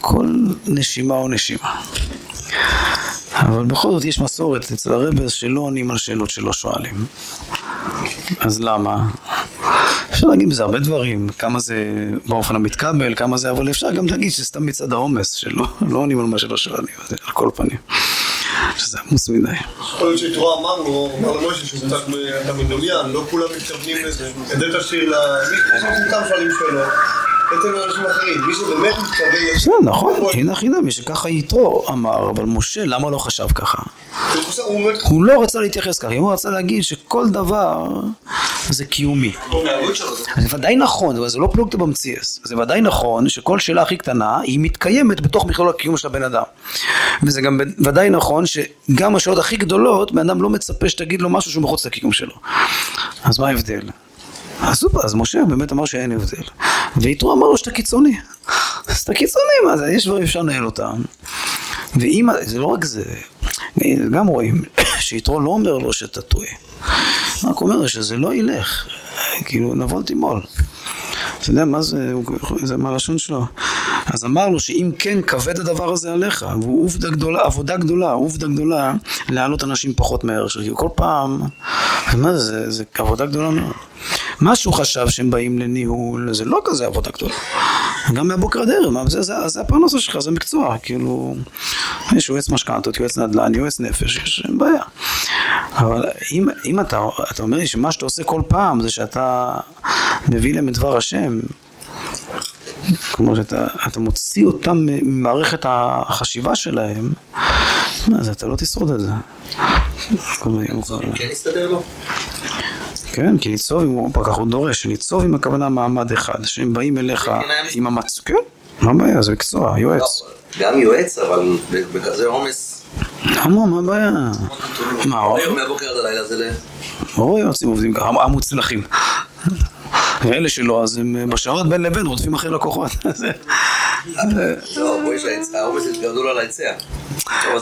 כל נשימה או נשימה. אבל בכל זאת יש מסורת אצל הרב שלא עונים על שאלות שלא שואלים. אז למה? אפשר להגיד בזה הרבה דברים, כמה זה באופן המתקבל, כמה זה, אבל אפשר גם להגיד שסתם מצד העומס, שלא לא עונים על מה שלא שואלים, על כל פנים. שזה עמוס מדי. יכול להיות שיתרו אמר לו, אמר למשה שהוא קצת מדומיין, לא כולם מתכוונים לזה, כדי תשאיר למי סתם שואלים שאלות, תתן לאנשים אחרים, מי שבאמת מתכוון בסדר, נכון, הנה חינמי שככה יתרו אמר, אבל משה למה לא חשב ככה? הוא חושב- הוא לא רצה להתייחס ככה, הוא רצה להגיד שכל דבר זה קיומי. זה ודאי נכון, אבל זה לא פלוגתא במציאס. זה ודאי נכון שכל שאלה הכי קטנה היא מתקיימת בתוך מכלול הקיום של הבן אדם. וזה גם ודאי נכון שגם השאלות הכי גדולות, בן אדם לא מצפה שתגיד לו משהו שהוא מחוץ לקיום שלו. אז מה ההבדל? אז סופר, אז משה באמת אמר שאין הבדל. ויתרו אמר לו שאתה קיצוני. אז אתה קיצוני, מה זה? יש דברים שאפשר לנהל אותם. ואם, זה לא רק זה, גם רואים שיתרו לא אומר לו שאתה טועה. רק אומר שזה לא ילך, כאילו נבול תימול. אתה יודע מה זה, זה מהלשון שלו. אז אמר לו שאם כן כבד הדבר הזה עליך, והוא עובדה גדולה, עבודה גדולה, עובדה גדולה להעלות אנשים פחות מהערך כי כל פעם, מה זה, זה עבודה גדולה מאוד. מה שהוא חשב שהם באים לניהול, זה לא כזה עבודה גדולה. גם מהבוקר עד ערב, זה, זה, זה הפרנסה שלך, זה מקצוע, כאילו, יש יועץ משכנתות, יועץ נדל"ן, יועץ נפש, יש בעיה. אבל אם, אם אתה, אתה אומר לי שמה שאתה עושה כל פעם זה שאתה מביא להם את דבר השם, כמו שאתה אתה מוציא אותם ממערכת החשיבה שלהם, אז אתה לא תשרוד את זה. כן יסתדר לו? כן, כי ליצוב, הוא ככה הוא דורש, ליצוב עם הכוונה מעמד אחד, שהם באים אליך עם המצ... כן, מה הבעיה, זה מקצוע, יועץ. גם יועץ, אבל בכזה עומס. למה, מה הבעיה? מה, מהבוקר עד הלילה זה ל... רוב היועצים עובדים ככה, המוצלחים. ואלה שלא, אז הם בשעות בין לבין רודפים אחרי לקוחות. (laughs) לא, פה יש העומס גדול על ההיצע.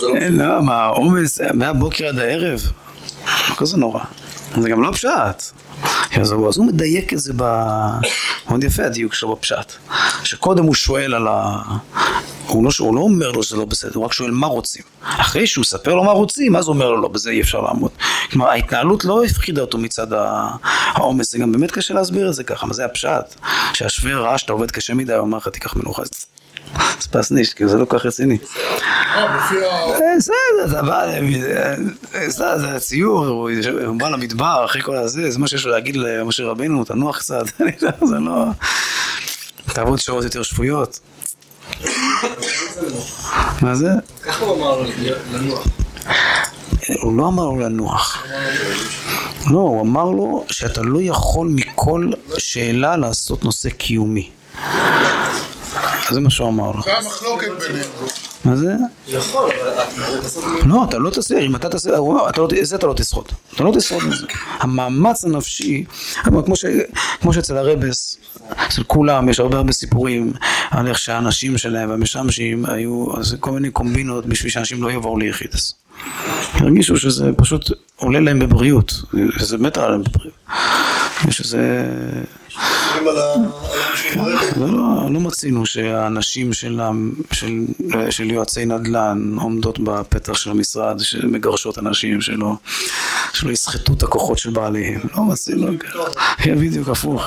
לא... אין, לא, מה, העומס מהבוקר עד הערב, לא כזה נורא. זה גם לא פשט. אז הוא, מדייק את זה ב... מאוד יפה הדיוק שלו בפשט. שקודם הוא שואל על ה... הוא לא, הוא לא אומר לו שזה לא בסדר, הוא רק שואל מה רוצים. אחרי שהוא מספר לו מה רוצים, אז הוא אומר לו לא, בזה אי אפשר לעמוד. כלומר, ההתנהלות לא הפחידה אותו מצד העומס, זה גם באמת קשה להסביר את זה ככה, מה זה הפשט? שהשווה ראה שאתה עובד קשה מדי, הוא אומר לך תיקח מנוחה. ספסניש, כאילו זה לא כל כך רציני. בסדר, אתה בא, זה הציור, הוא בא למדבר אחרי כל הזה, זה מה שיש לו להגיד למשה רבינו, תנוח קצת, (laughs) יודע, זה לא... תעבוד שעות יותר שפויות. מה זה? ככה הוא אמר לו, לנוח. הוא לא אמר לו לנוח. לא, הוא אמר לו שאתה לא יכול מכל שאלה לעשות נושא קיומי. זה מה שהוא אמר. זה המחלוקת ביניהם. מה זה? יכול, אבל. לא, אתה לא תעשה, אם אתה תעשה, לא, זה אתה לא תשרוד. אתה לא תשרוד מזה. המאמץ הנפשי, כמו, ש, כמו שאצל הרבס, אצל כולם יש הרבה הרבה סיפורים על איך שהאנשים שלהם והמשמשים היו, אז כל מיני קומבינות בשביל שאנשים לא יבואו ליחידס. הרגישו שזה פשוט עולה להם בבריאות, וזה באמת עלה להם בבריאות. יש לא, לא, לא מצינו שהנשים של, ה- של, של יועצי נדל"ן עומדות בפתח של המשרד שמגרשות אנשים שלא, שלא יסחטו את הכוחות של בעליהם. לא מצינו, היה בדיוק הפוך.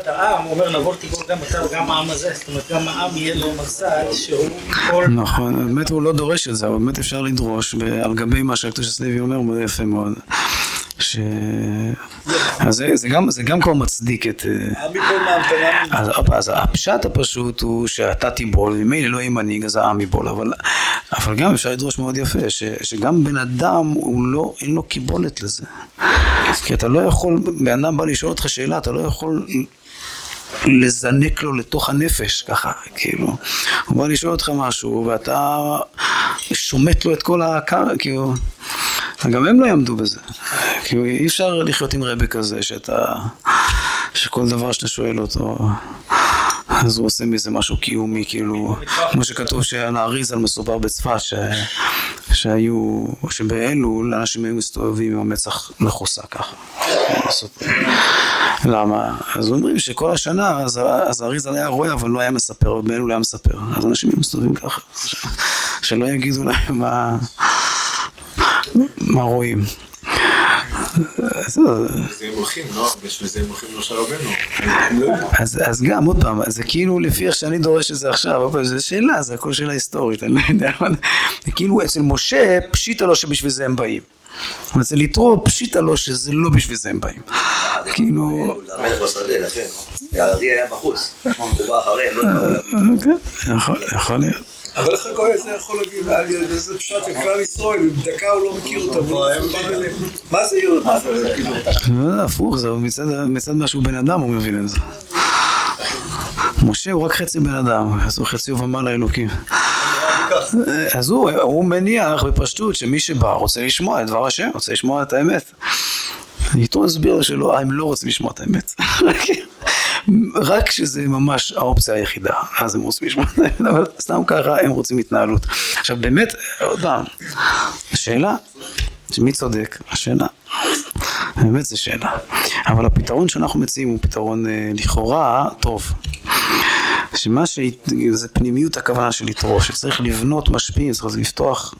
מצד העם, הוא אומר נבוא תיגול גם אתה וגם העם הזה, זאת אומרת גם העם יהיה לו מזל שהוא כל... נכון, באמת הוא לא דורש את זה, אבל באמת אפשר לדרוש, על גבי מה שהקדוש לוי אומר, הוא יפה מאוד. ש... אז זה, זה, גם, זה גם כבר מצדיק את... אה. אז, אז הפשט הפשוט הוא שאתה תיבול, ממילא לא יהיה מנהיג אז העם ייבול, אבל, אבל גם אפשר לדרוש מאוד יפה, ש, שגם בן אדם הוא לא, אין לו קיבולת לזה. כי אתה לא יכול, בן אדם בא לשאול אותך שאלה, אתה לא יכול לזנק לו לתוך הנפש, ככה, כאילו. הוא בא לשאול אותך משהו, ואתה שומט לו את כל הקר... כאילו... גם הם לא יעמדו בזה. כאילו, אי אפשר לחיות עם רבי כזה, שאתה... שכל דבר שאתה שואל אותו, אז הוא עושה מזה משהו קיומי, כאילו, כמו שכתוב שעל האריזל מסופר בצפת, ש... שהיו, שבאלול אנשים היו מסתובבים עם המצח מכוסה ככה. למה? אז אומרים שכל השנה, אז, האריזל היה רואה, אבל לא היה מספר, באלול היה מספר. אז אנשים היו מסתובבים ככה. שלא יגידו להם מה, מה רואים. אז לא? לא. אז, גם, עוד פעם, זה כאילו לפי איך שאני דורש את זה עכשיו, פעם, זו שאלה, זה הכל שאלה היסטורית, אני לא יודע, אבל זה כאילו אצל משה, פשיטה לו שבשביל זה הם באים. אבל אצל יתרו, פשיטה לו שזה לא בשביל זה הם באים. כאילו, המלך בשדה, לכן. הארי היה בחוץ. הוא בא אחריהם, לא... כן, יכול להיות. אבל איך הגוי הזה יכול להגיד איזה פשט של כלל ישראל, אם דקה הוא לא מכיר אותם, לא. מה זה יהוד? מה זה כאילו? לא יודע, הפוך, זה מצד, מה בן אדם הוא מבין את זה. משה הוא רק חצי בן אדם, אז הוא חצי ומעלה אלוקים. אז הוא, מניח בפשטות שמי שבא רוצה לשמוע את דבר השם, רוצה לשמוע את האמת. יתרו הסביר שלא, הם לא רוצים לשמוע את האמת. רק שזה ממש האופציה היחידה, אז הם רוצים לשמוע את אבל סתם ככה הם רוצים התנהלות. עכשיו באמת, עוד פעם, השאלה, מי צודק? השאלה. באמת זו שאלה. אבל הפתרון שאנחנו מציעים הוא פתרון אה, לכאורה טוב. שמה ש... זה פנימיות הכוונה של יתרו, שצריך לבנות משפיעים, צריך לפתוח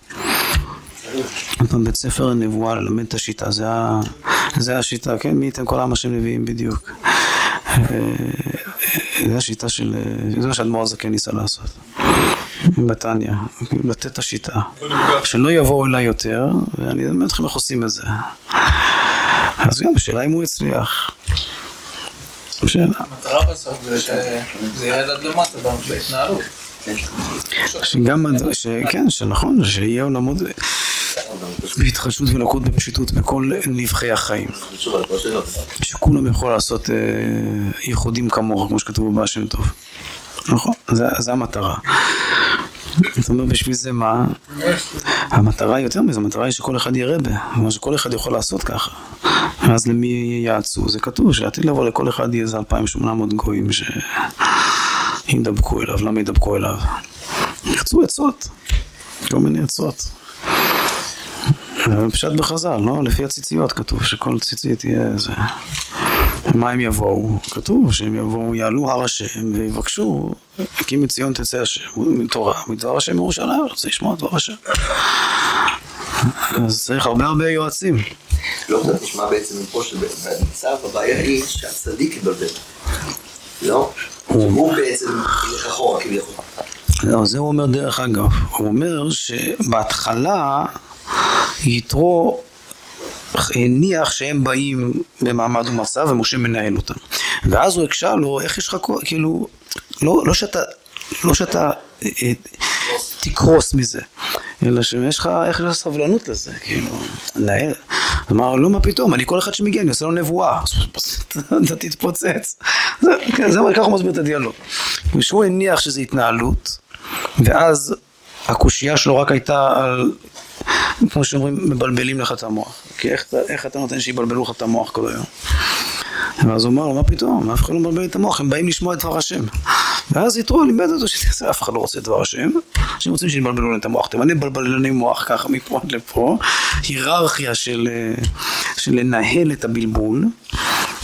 בית ספר הנבואה, ללמד את השיטה, זה, ה... זה השיטה, כן? מי ייתן כל עם השם נביאים בדיוק. אה, זה השיטה של, זה מה שאדמו"ר הזקן ניסה לעשות. בתניא, לתת את השיטה. שלא יבואו אליי יותר, ואני אלמד אתכם איך עושים את זה. אז גם, השאלה אם הוא הצליח. המטרה בסוף זה שזה ירד עד למטה בהתנהלות. שגם, ש- כן, שנכון, שיהיה עולמות בהתחדשות ולקות בפשיטות בכל נבחי החיים. שכולם יוכלו לעשות אה, ייחודים כמוך, כמו שכתוב בבעל שם טוב. נכון, זה המטרה. זאת אומרת, בשביל זה מה? המטרה היא יותר מזה, המטרה היא שכל אחד יראה בה, כלומר שכל אחד יכול לעשות ככה. אז למי יעצו? זה כתוב שעתיד לבוא לכל אחד יהיה איזה 2,800 גויים שידבקו אליו, למה ידבקו אליו? יחצו עצות, כל מיני עצות. פשט בחז"ל, לא? לפי הציציות כתוב שכל ציצית יהיה איזה... מה הם יבואו? כתוב שהם יבואו, יעלו הר השם ויבקשו, כי מציון תצא השם, מתורה, מדבר השם ירושלים, רוצה לשמוע דבר השם. אז צריך הרבה הרבה יועצים. לא קצת נשמע בעצם מפה שבמצב הבעיה היא שהצדיק התבלבל. לא? הוא בעצם ילך אחורה כביכול. לא, זה הוא אומר דרך אגב. הוא אומר שבהתחלה יתרו הניח שהם באים במעמד ומצב ומשה מנהל אותם. ואז הוא הקשה לו, איך יש לך, כוח?" כאילו, לא, לא שאתה, לא שאתה תקרוס מזה, אלא שיש לך, איך יש לך סבלנות לזה, כאילו, נהל. אמר, לא, מה פתאום, אני כל אחד שמגיע, אני עושה לו נבואה, (laughs) אתה תתפוצץ. זה, כן, זה, ככה הוא מסביר את הדיאלוג. ושהוא הניח שזה התנהלות, ואז הקושייה שלו רק הייתה על, כמו שאומרים, מבלבלים לך את המוח. כי איך אתה נותן שיבלבלו לך את המוח כל היום? ואז הוא אמר לו, מה פתאום? אף אחד לא מבלבל את המוח, הם באים לשמוע את דבר השם. ואז יתרו לימד אותו שתעשה, אף אחד לא רוצה את דבר השם, שהם רוצים שיבלבלו להם את המוח. תמנה בלבלני מוח ככה מפה עד לפה, היררכיה של, אה, של לנהל את הבלבול,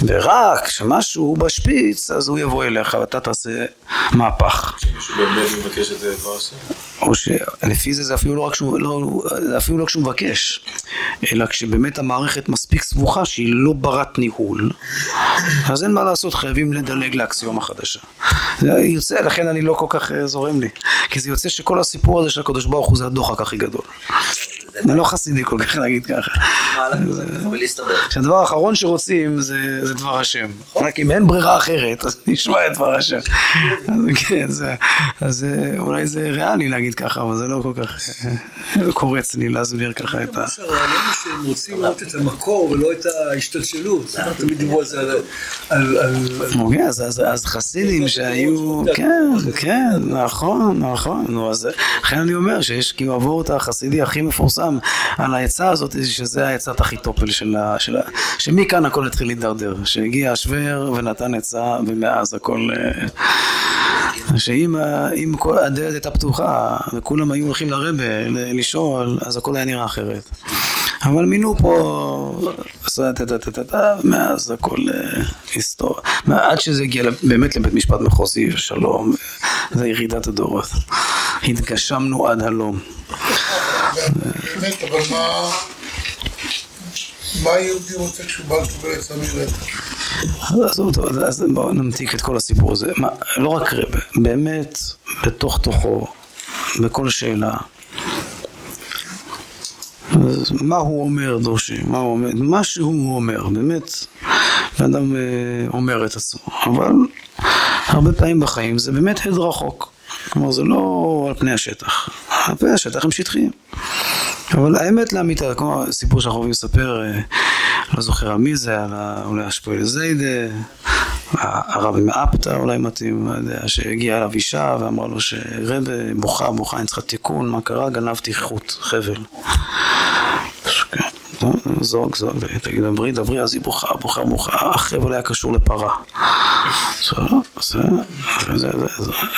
ורק כשמשהו בשפיץ, אז הוא יבוא אליך ואתה תעשה מהפך. מישהו באמת מבקש את זה דבר השם? או שלפי זה זה אפילו לא רק שהוא, לא, אפילו לא כשהוא מבקש, אלא כשבאמת המערכת מספיק סבוכה שהיא לא ברת ניהול, אז אין מה לעשות, חייבים לדלג לאקסיומה חדשה. זה יוצא, לכן אני לא כל כך אה, זורם לי, כי זה יוצא שכל הסיפור הזה של הקדוש ברוך הוא זה הדוחק הכי גדול. זה לא חסידי כל כך להגיד ככה. שהדבר האחרון שרוצים זה, דבר השם. רק אם אין ברירה אחרת, אז נשמע את דבר השם. אז כן, אה, אולי זה ריאלי להגיד ככה, אבל זה לא כל כך אה, קורץ לי להסביר ככה את ה... שהם רוצים לראות את המקור ולא את ההשתלשלות. אומרת, תמיד דיברו על זה, על- אז, חסידים שהיו, כן, כן, נכון, נכון, נו, אז לכן אני אומר שיש כאילו הוורט החסידי הכי מפורסם על העצה הזאת, שזה העצת אחיתופל של ה... של ה שמכאן הכל התחיל להידרדר, שהגיע השוור ונתן עצה ומאז הכל... אה, שאם כל הדלת הייתה פתוחה וכולם היו הולכים לרבה לשאול, אז הכל היה נראה אחרת. אבל מינו פה, מאז הכל אה, היסטוריה. עד שזה הגיע באמת לבית משפט מחוזי ושלום, זה ירידת הדורות. התגשמנו עד הלום. באמת, אבל מה... מה היהודי רוצה כשהוא בא לקבל עצה מרבע? עזוב אז- בואו נמתיק את כל הסיפור הזה. מה, לא רק רבה, באמת, בתוך תוכו, בכל שאלה. אז מה הוא אומר, דורשי? מה הוא אומר? מה שהוא אומר, באמת, האדם אה, אומר את עצמו. אבל הרבה פעמים בחיים זה באמת הד רחוק. כלומר, זה לא על פני השטח. על פני השטח הם שטחיים. אבל האמת לאמיתה, כמו הסיפור שאנחנו אוהבים לספר, אה, לא זוכר על מי זה, על אולי השפועל זיידה, הרבי מאפתא אולי מתאים, לא יודע, שהגיעה אליו אישה ואמרה לו שרבה, בוכה, בוכה, אני צריכה תיקון, מה קרה? גנבתי חוט, חבל. זוג, זוג, תגיד, דברי, דברי, אז היא בוכה, בוכה, בוכה, החבל היה קשור לפרה.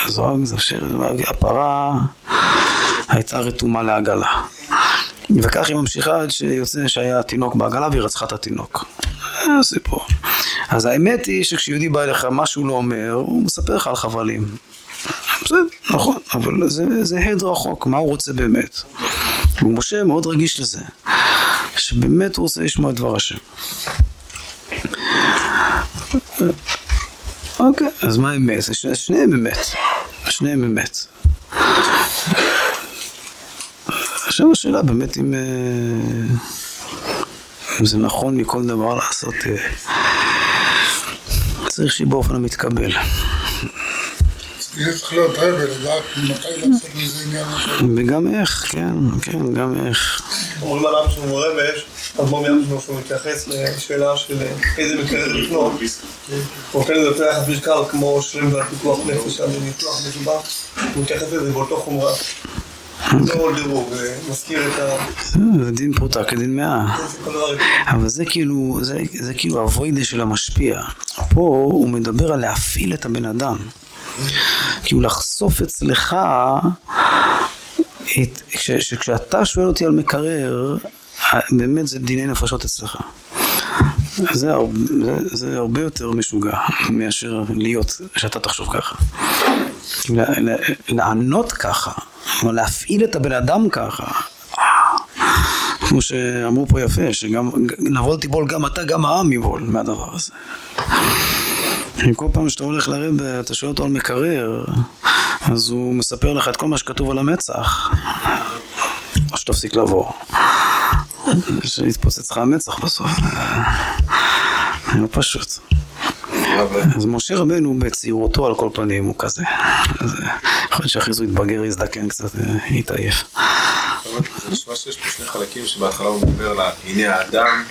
זוג, שיר, הפרה הייתה רתומה לעגלה. וכך היא ממשיכה עד שיוצא שהיה תינוק בעגלה והיא רצחה את התינוק. זה הסיפור. אז האמת היא שכשיהודי בא אליך מה שהוא לא אומר, הוא מספר לך על חבלים. בסדר, נכון, אבל זה, זה הד רחוק, מה הוא רוצה באמת? ומשה מאוד רגיש לזה, שבאמת הוא רוצה לשמוע את דבר השם. אוקיי, אז מה אמת? שניהם אמת. שניהם אמת. עכשיו השאלה באמת אם, אה, אם זה נכון מכל דבר לעשות, אה, צריך שיהיה באופן המתקבל. וגם איך, כן, כן, גם איך. אומרים על אבא שלנו רבי, יש אדמו"ר מאבא שלנו שהוא מתייחס לשאלה של איזה מקרה זה לפנות. הוא נותן לזה יותר יחס משקל כמו שלם והפיקוח נפש על ניתוח משובח. הוא מתייחס לזה באותו חומרה. לא זה מזכיר את ה... זה דין פרוטה כדין מאה. אבל זה כאילו, זה, זה כאילו הווידה של המשפיע. פה הוא מדבר על להפעיל את הבן אדם. כאילו לחשוף אצלך, את, כש, שכשאתה שואל אותי על מקרר, באמת זה דיני נפשות אצלך. זה, הר- זה, זה הרבה יותר משוגע מאשר להיות, שאתה תחשוב ככה. כאילו, לענות ככה, אבל להפעיל את הבן אדם ככה, כמו שאמרו פה יפה, שגם נבול תיבול גם אתה, גם העם יבול מהדבר הזה. כל פעם שאתה הולך לרב, אתה שואל אותו על מקרר, אז הוא מספר לך את כל מה שכתוב על המצח, או שתפסיק לבוא. שיתפוצץ לך המצח בסוף. זה לא פשוט. אז משה רבנו בצעירותו על כל פנים הוא כזה. יכול להיות שאחרי זה הוא יתבגר, יזדקן קצת, יתעייף. זה נשמע שיש פה שני חלקים שבהתחלה הוא מדבר על הנה האדם,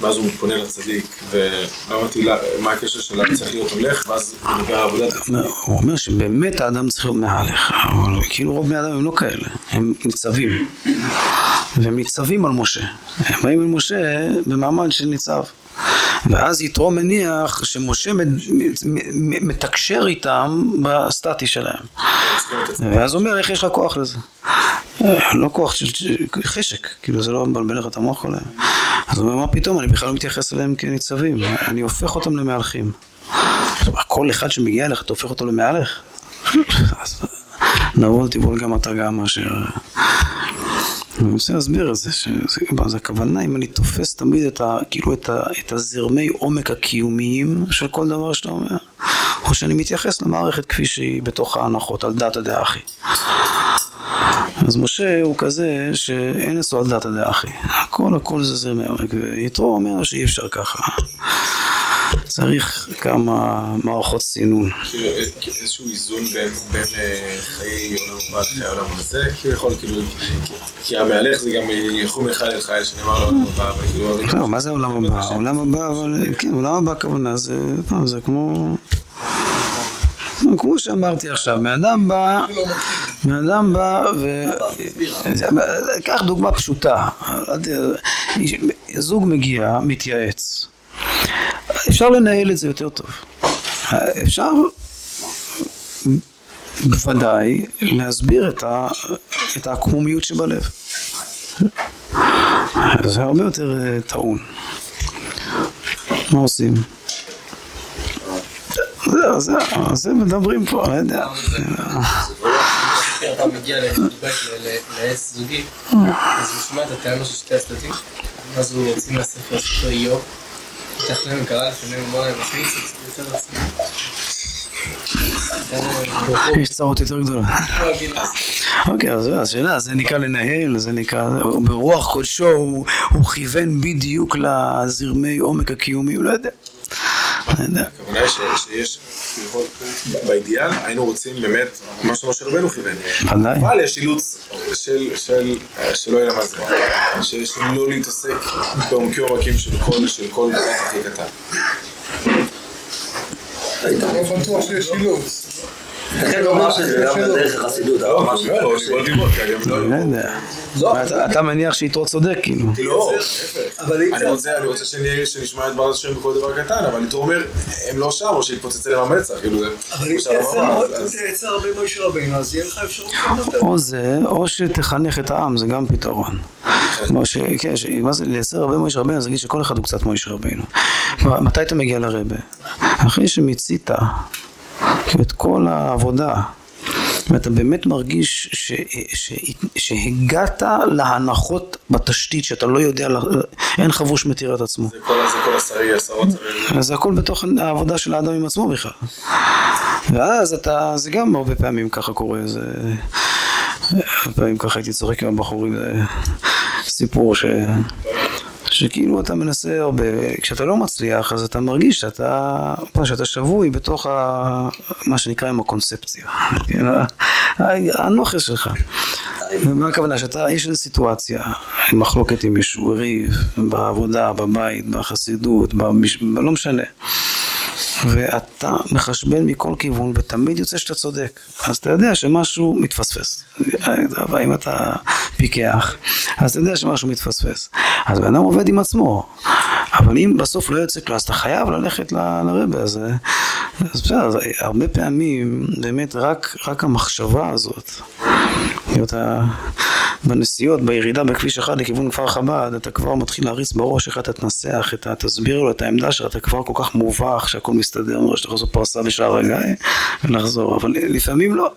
ואז הוא מתפונה לצדיק, ולא אמרתי לה, מה הקשר של צריך להיות הולך, ואז הוא מדבר על עבודת הצדיק. הוא אומר שבאמת האדם צריך להיות מהלך, אבל כאילו רוב בני אדם הם לא כאלה, הם ניצבים. והם ניצבים על משה. הם באים אל משה במעמד של ניצב. ואז יתרו מניח שמשה מתקשר איתם בסטטי שלהם. ואז אומר, איך יש לך כוח לזה? לא כוח של חשק, כאילו זה לא מבלבל לך את המוח כל היום. אז הוא אומר, מה פתאום, אני בכלל לא מתייחס אליהם כניצבים, אני הופך אותם למהלכים. כל אחד שמגיע אליך, אתה הופך אותו למהלך? אז נבול תיבול גם אתה גם מאשר... אני רוצה להסביר את זה, שזה הכוונה אם אני תופס תמיד את, ה, כאילו את, ה, את הזרמי עומק הקיומיים של כל דבר שאתה אומר, או שאני מתייחס למערכת כפי שהיא בתוך ההנחות, על דעת הדעה אחי. אז משה הוא כזה שאין אצלו על דעת הדעה אחי. הכל הכל זה זרמי עומק, ויתרו אומר שאי אפשר ככה. צריך כמה מערכות סינון. כאילו איזשהו איזון בין אה, חיי עולם הבא לחיי העולם הזה, הוא יכול כאילו, כי- המהלך זה גם ילכו מחיל אל חיל שנאמר לעולם הבא, וכאילו... לא, מה זה העולם הבא? העולם הבא, אבל כן, עולם הבא הכוונה זה, פעם, זה כמו... כמו שאמרתי עכשיו, בן אדם בא, בן אדם בא ו... קח דוגמה פשוטה, זוג מגיע, מתייעץ, אפשר לנהל את זה יותר טוב, אפשר בוודאי להסביר את, ה... את העקמומיות שבלב. זה הרבה יותר אה, טעון. מה עושים? זהו, זהו, זה מדברים פה, לא יודע. אתה מגיע לעץ זוגי, אז הוא שומע את הטענות של שתי הצדדים, ואז הוא יוצא מהספר ספר איוב, פתח להם קרא לפניהם, אמר להם, אחי, זה יותר. יש צרות יותר גדולות. אוקיי, אז השאלה, זה נקרא לנהל, זה נקרא, ברוח קודשו הוא כיוון בדיוק לזרמי עומק הקיומי, הוא לא יודע. הכוונה היא שיש, באידיאל היינו רוצים באמת, מה שמשה רבנו כיוון. אבל יש אילוץ של, של, שלא יהיה למה זה, של של לא להתעסק בעומקי עומקים של כל, של כל דבר הכי קטן. לא בטוח שיש אילוץ. לכן שזה גם החסידות, אבל ממש לא, לא, לא לא... אתה- מניח שיתרו צודק, כאילו. לא, אני רוצה, שנשמע את דבר השם בכל דבר קטן, אבל יתרו אומר, הם לא שם, או שיתפוצץ אליהם המצח, כאילו זה... אבל אם אז- תייצר הרבה מוישה רבינו, אז יהיה לך אפשרות לדבר. או זה, או שתחנך את העם, זה גם פתרון. כן, זה לייצר הרבה מויש רבנו, אז להגיד שכל אחד הוא קצת מויש רבנו. כלומר, מתי אתה מגיע לרבה? אחרי שמיצית כאילו, את כל העבודה, ואתה באמת מרגיש ש... ש... שהגעת להנחות בתשתית שאתה לא יודע, אין חבוש מתיר את עצמו. זה כל- זה כל השרי, עשרות שרים. זה הכל בתוך העבודה של האדם עם עצמו בכלל. ואז אתה, זה גם הרבה פעמים ככה קורה, זה... פעמים ככה הייתי צוחק עם הבחורים, זה סיפור ש... שכאילו אתה מנסה הרבה, כשאתה לא מצליח אז אתה מרגיש שאתה, שאתה שבוי בתוך ה, מה שנקרא עם הקונספציה, (laughs) הנוכס שלך. ומה הכוונה? שאתה, יש איזו סיטואציה, מחלוקת עם מישהו, ריב, בעבודה, בבית, בחסידות, במש... לא משנה. ואתה מחשבן מכל כיוון ותמיד יוצא שאתה צודק. אז אתה יודע שמשהו מתפספס. אבל אם אתה פיקח אז אתה יודע שמשהו מתפספס. אז בן אדם עובד עם עצמו. אבל אם בסוף לא יוצא כלל אז אתה חייב ללכת לרבה אז, אז בסדר, הרבה פעמים באמת רק, רק המחשבה הזאת אתה בנסיעות, בירידה בכביש אחד לכיוון כפר חב"ד, אתה כבר מתחיל להריץ בראש איך אתה תנסח, אתה תסביר לו את העמדה שלך, אתה כבר כל כך מובך שהכל מסתדר, אומר שאתה יכול לעשות פרסה בשער הגיא ולחזור, אבל לפעמים לא.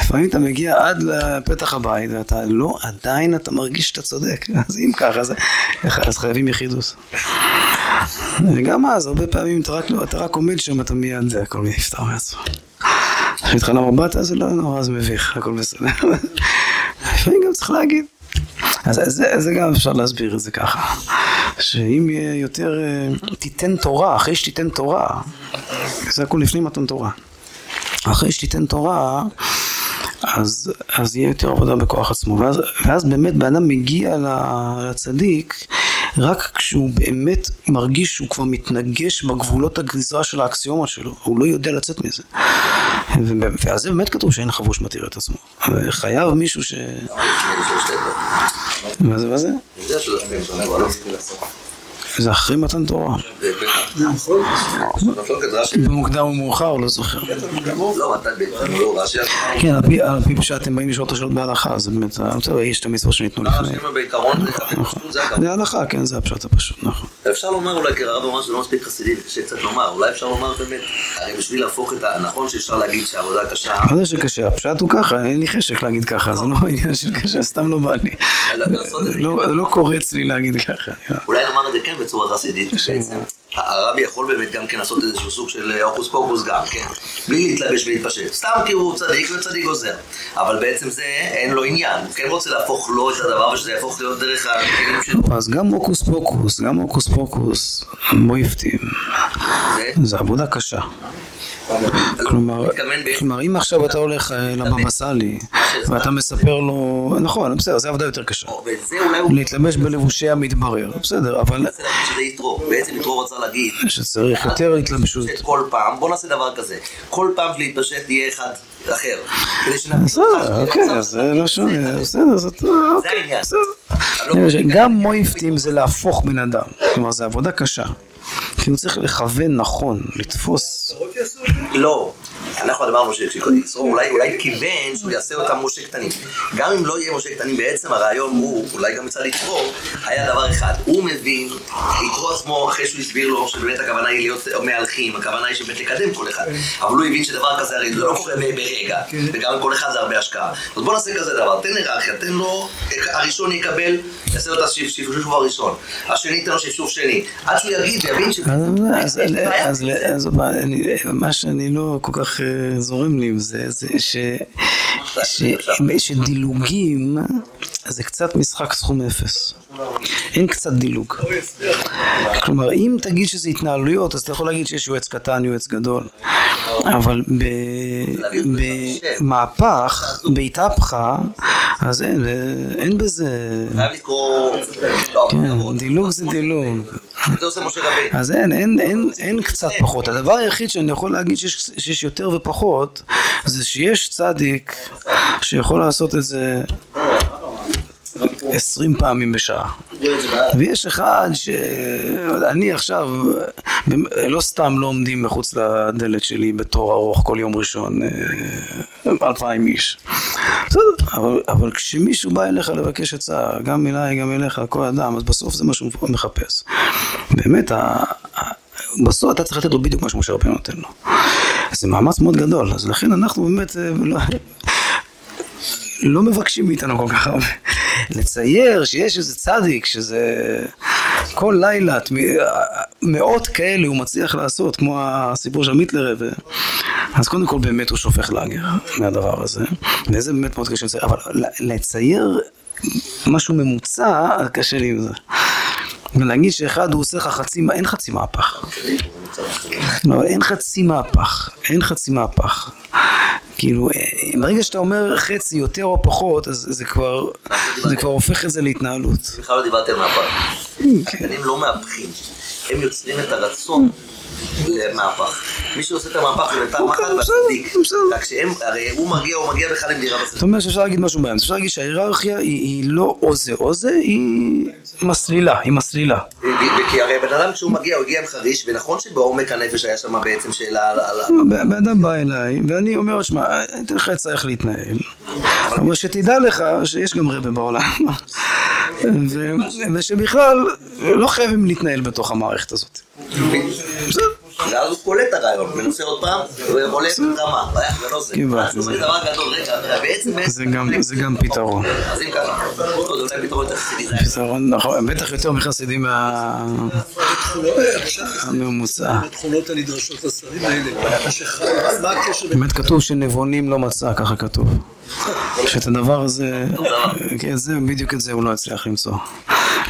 לפעמים אתה מגיע עד לפתח הבית ואתה לא, עדיין אתה מרגיש שאתה צודק, אז אם ככה, אז, אז חייבים יחידוס. וגם אז, הרבה פעמים אתה רק, אתה רק עומד שם, אתה מיד, זה הכל נפתר מעצמו. כשהתחלה מבט, אז זה לא נורא, זה מביך, הכל בסדר. לפעמים גם צריך להגיד. אז זה, זה גם אפשר להסביר את זה ככה, שאם יהיה יותר, אה, תיתן תורה, אחרי שתיתן תורה, זה הכל לפני מתן תורה. אחרי שתיתן תורה, אז, אז יהיה יותר עבודה בכוח עצמו, ואז, ואז באמת בן אדם מגיע לצדיק רק כשהוא באמת מרגיש שהוא כבר מתנגש בגבולות הגזרה של האקסיומות שלו, הוא לא יודע לצאת מזה. ואז זה באמת כתוב שאין חבוש מתיר את עצמו. חייב מישהו ש... מה זה, מה זה? אחרי מתן תורה. נכון. מחלוקת רש"י. במוקדם לא זוכר. לא, רש"י. כן, על פי- פשט אתם באים לשאול את השאלות בהלכה, זה באמת, בסדר, יש את המצוות שניתנו לפני. רש"י אומר בעיקרון, זה הלכה, כן, זה הפשט הפשוט, נכון. אפשר לומר אולי כרב אמר שזה לא מספיק חסידי, קשה קצת לומר, אולי אפשר לומר באמת, הרי בשביל להפוך את ה... נכון שאפשר להגיד שהעבודה קשה, מה זה שקשה? הפשט הוא ככה, אין לי חשק להגיד ככה, זה לא עניין של קשה, סתם לא בא לי. לא לא קורץ לי להגיד ככה. אולי נאמר את זה כן בצורה חסידית, בעצם. הרבי יכול באמת גם כן לעשות איזשהו סוג של הוקוס פוקוס גם, כן? בלי להתלבש ולהתפשט. סתם כי הוא צדיק וצדיק עוזר. אבל בעצם זה, אין לו עניין. הוא כן רוצה להפוך לו את הדבר ושזה יהפוך להיות דרך הכלים שלו. אז גם הוקוס פוקוס, גם הוקוס פוקוס, מויפטים, זה- זה עבודה קשה. כלומר, אם עכשיו אתה הולך אה, לבבא סאלי, ואתה מספר לו, נכון, בסדר, זה עבודה יותר קשה. להתלבש בלבושי המתברר, בסדר, אבל. בעצם יתרו רצה להגיד שצריך יותר התלבשות. כל פעם, בוא נעשה דבר כזה. כל פעם להתפשט יהיה אחד אחר. בסדר, אוקיי, אז זה לא שונה, בסדר. אוקיי, העניין. בסדר. אני חושב שגם מויפטים זה להפוך בן אדם, כלומר זה עבודה קשה. כי הוא צריך לכוון נכון, לתפוס. לא. אנחנו אמרנו שישרור אולי אולי כיוון שהוא יעשה אותם משה קטנים. גם אם לא יהיה משה קטנים, בעצם הרעיון הוא, אולי גם מצד יתרו, היה דבר אחד. הוא מבין, יתרו עצמו, אחרי שהוא הסביר לו שבאמת הכוונה היא להיות מהלכים, הכוונה היא שבאמת לקדם כל אחד. אבל הוא הבין שדבר כזה הרי זה לא קורה ברגע, וגם כל אחד זה הרבה השקעה. אז בוא נעשה כזה דבר, תן היררכיה, תן לו, הראשון יקבל, יעשה לו את השפשוף הראשון. השני ייתן לו שפשוף שני. עד שהוא יגיד ויבין ש... אז, מה שאני לא כל כך אה, זורם לי עם זה, זה ש, ש, שדילוגים זה קצת משחק סכום אפס. אין קצת דילוג. כלומר, אם תגיד שזה התנהלויות, אז אתה יכול להגיד שיש יועץ קטן, יועץ גדול. אבל במהפך, בהתהפכה, אז אין, אין בזה... חייב לקרוא... לא, כן, דילוג זה דילוג. אז אין, אין, אין, אין קצת פחות. הדבר היחיד שאני יכול להגיד שיש, שיש יותר ופחות, זה שיש צדיק שיכול לעשות את זה עשרים פעמים בשעה. ויש אחד שאני עכשיו, לא סתם לא עומדים מחוץ לדלת שלי בתור ארוך כל יום ראשון, אה, אלפיים איש. בסדר, אבל, אבל כשמישהו בא אליך לבקש עצה, גם אליי, גם אליך, כל אדם, אז בסוף זה מה שהוא מחפש. באמת, בסוף אתה צריך לתת לו בדיוק מה שמשה רבנו נותן לו. זה מאמץ מאוד גדול, אז לכן אנחנו באמת אה, לא, מבקשים מאיתנו כל כך הרבה. לצייר שיש איזה צדיק שזה כל לילה מאות כאלה הוא מצליח לעשות, כמו הסיפור של מיטלר, ו- אז קודם כל באמת הוא שופך לאגר מהדבר הזה, וזה באמת מאוד קשה לצייר, אבל לצייר משהו ממוצע, קשה לי עם זה. ולהגיד שאחד הוא עושה לך חצי, אין חצי מהפך. לא, אין חצי מהפך, אין חצי מהפך. כאילו, ברגע שאתה אומר חצי יותר או פחות, אז זה כבר, זה כבר הופך את זה להתנהלות. בכלל לא דיברתי על מהפך. הקטנים לא מהפכים, הם יוצרים את הרצון. למהפך. מי שעושה את המהפך זה בינתיים מחל והצדיק. רק שהם, הרי הוא מגיע, הוא מגיע בכלל עם דירה בסדר. זאת אומרת שאפשר להגיד משהו באמצע, אפשר להגיד שההיררכיה היא לא או זה או זה, היא מסלילה, היא מסלילה. כי הרי בן אדם כשהוא מגיע, הוא הגיע עם חריש, ונכון שבעומק הנפש היה שם בעצם שאלה על... בן אדם בא אליי, ואני אומר, שמע, אני אתן לך עצה איך להתנהל. אבל שתדע לך שיש גם רבה בעולם. ושבכלל לא חייבים להתנהל בתוך המערכת הזאת. ואז הוא קולט את הרעיון, מנסה עוד פעם, הוא עולה רמה, זה זה. אז הוא אומר דבר גדול, רגע, בעצם... זה גם פתרון. אז אם ככה, אולי פתרון יותר חסידי. פתרון, נכון, בטח יותר מחסידים מהממוצע. התכונות הנדרשות לשרים האלה, מה הקשר? באמת כתוב שנבונים לא מצא, ככה כתוב. שאת הדבר הזה, כן, זה, בדיוק את זה הוא לא הצליח למצוא.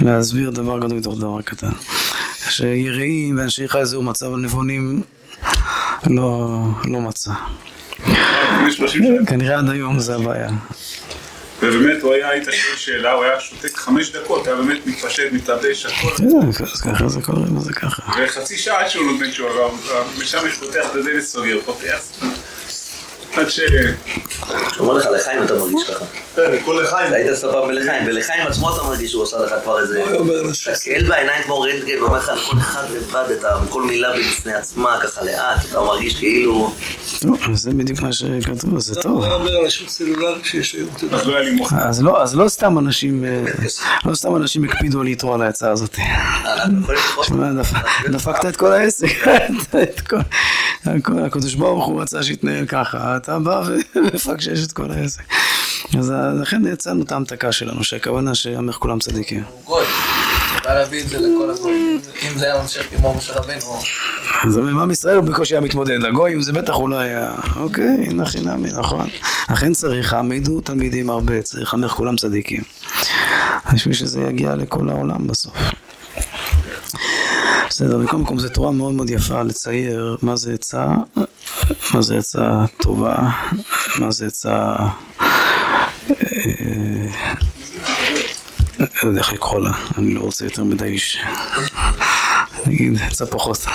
להסביר דבר גדול מתוך דבר קטן. שיראים ואנשי חי זהו מצב הנבונים לא, לא מצא. כנראה עד היום זה הבעיה. ובאמת הוא היה, היית שואל שאלה, הוא היה שותק חמש דקות, היה באמת מתפשט, מתלבש, הכל. כן, ככה זה קורה, זה ככה? וחצי שעה עד שהוא נותן תשובה, ושם פותח את הדלת סוגר, פותח. עד ש... אומר לך, לחיים אתה מרגיש ככה. כן, כל לחיים. היית פעם בלחיים, ולחיים עצמו אתה מרגיש שהוא עושה לך כבר איזה... תסתכל בעיניים כמו רנטגן, ואומר לך, כל אחד לבד, כל מילה בפני עצמה, ככה לאט, אתה מרגיש כאילו... טוב, זה בדיוק מה שכתוב, זה טוב. אתה אומר על השוק סלולרי שיש היום, אתה יודע. אז לא סתם אנשים, לא סתם אנשים הקפידו להתרוא על העצה הזאת. שמע, דפקת את כל העסק, (laughs) הקדוש ברוך הוא רצה שיתנהל ככה, אתה בא ומפקשש (laughs) את כל העסק. אז לכן יצאנו את ההמתקה שלנו, שהכוונה שיאמר כולם צדיקים. גוי, בא להביא את זה לכל הגויים, אם זה היה ממשיך כמו משה רבנו. אז עם ישראל הוא בקושי היה מתמודד, לגויים זה בטח הוא לא היה, אוקיי, נכי נמי, נכון. לכן צריך, העמידו תלמידים הרבה, צריך לאמר כולם צדיקים. בשביל שזה יגיע לכל העולם בסוף. בסדר, בכל מקום זו תורה מאוד מאוד יפה לצייר מה זה עצה, מה זה עצה טובה, מה זה עצה... לא יודע איך לקרוא לה, אני לא רוצה יותר מדי איש. נגיד, עצה פחות.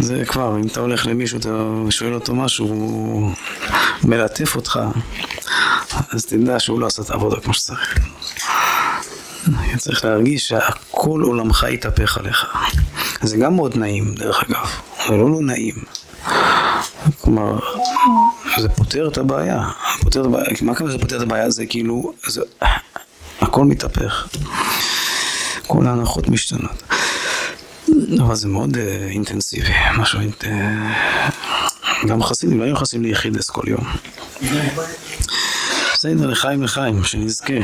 זה כבר, אם אתה הולך למישהו, אתה שואל אותו משהו, הוא מלטף אותך, אז תדע שהוא לא עשה את העבודה כמו שצריך. צריך להרגיש שהכל עולמך יתהפך עליך. זה גם מאוד נעים, דרך אגב, זה לא לא נעים. כלומר, זה פותר את הבעיה. פותר את הבעיה. מה כמה זה פותר את הבעיה? זה כאילו, זה, הכל מתהפך. כל ההנחות משתנות. אבל זה מאוד uh, אינטנסיבי, משהו, uh, גם חסידים, לא היו חסידים ליחידס כל יום. בסדר, לחיים לחיים, שנזכה.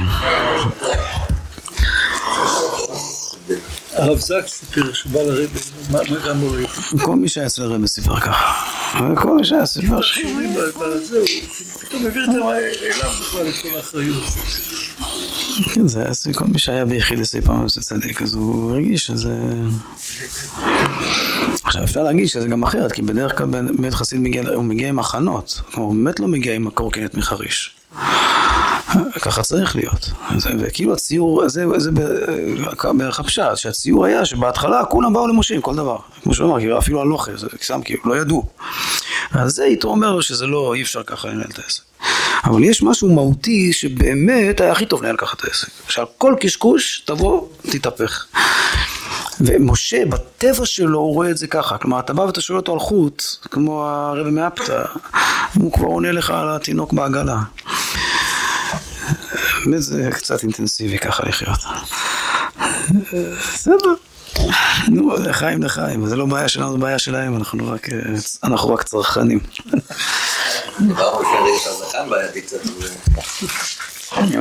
הרב זק סיפר שבא לרבי, מה גם הוא כל מי שהיה אצל הרבי סיפר ככה. כל מי שהיה סיפר ש... זהו, פתאום העביר את אליו בכלל את כל האחריות. כן, זה היה כל מי שהיה ביחיד פעם אצל צדיק, אז הוא הרגיש שזה... עכשיו אפשר להגיד שזה גם אחרת, כי בדרך כלל בית חסיד מגיע, הוא מגיע עם הכנות, הוא באמת לא מגיע עם הקורקינט מחריש. ככה צריך להיות. וכאילו הציור, זה, זה בערך הפשט, שהציור היה שבהתחלה כולם באו למשה עם כל דבר. כמו שהוא אמר, כאילו אפילו הלוכה, זה סתם כאילו, לא ידעו. אז זה יתרו אומר שזה לא, אי אפשר ככה לנהל את העסק. אבל יש משהו מהותי שבאמת היה הכי טוב לנהל ככה את העסק. שעל כל קשקוש תבוא, תתהפך. ומשה בטבע שלו הוא רואה את זה ככה, כלומר אתה בא ואתה שואל אותו על חוט, כמו הרבי מאפתא, הוא כבר עונה לך על התינוק בעגלה. באמת זה קצת אינטנסיבי ככה לחיות. בסדר. נו, לחיים לחיים, זה לא בעיה שלנו, זה בעיה שלהם, אנחנו רק, אנחנו רק צרכנים. בעייתי קצת.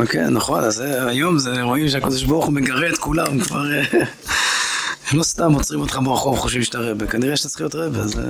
כן, נכון, אז היום זה, רואים שהקדוש ברוך הוא מגרה את כולם כבר לא סתם עוצרים אותך ברחוב, חושבים שאתה רבה, כנראה שאתה צריך להיות רבה, זה...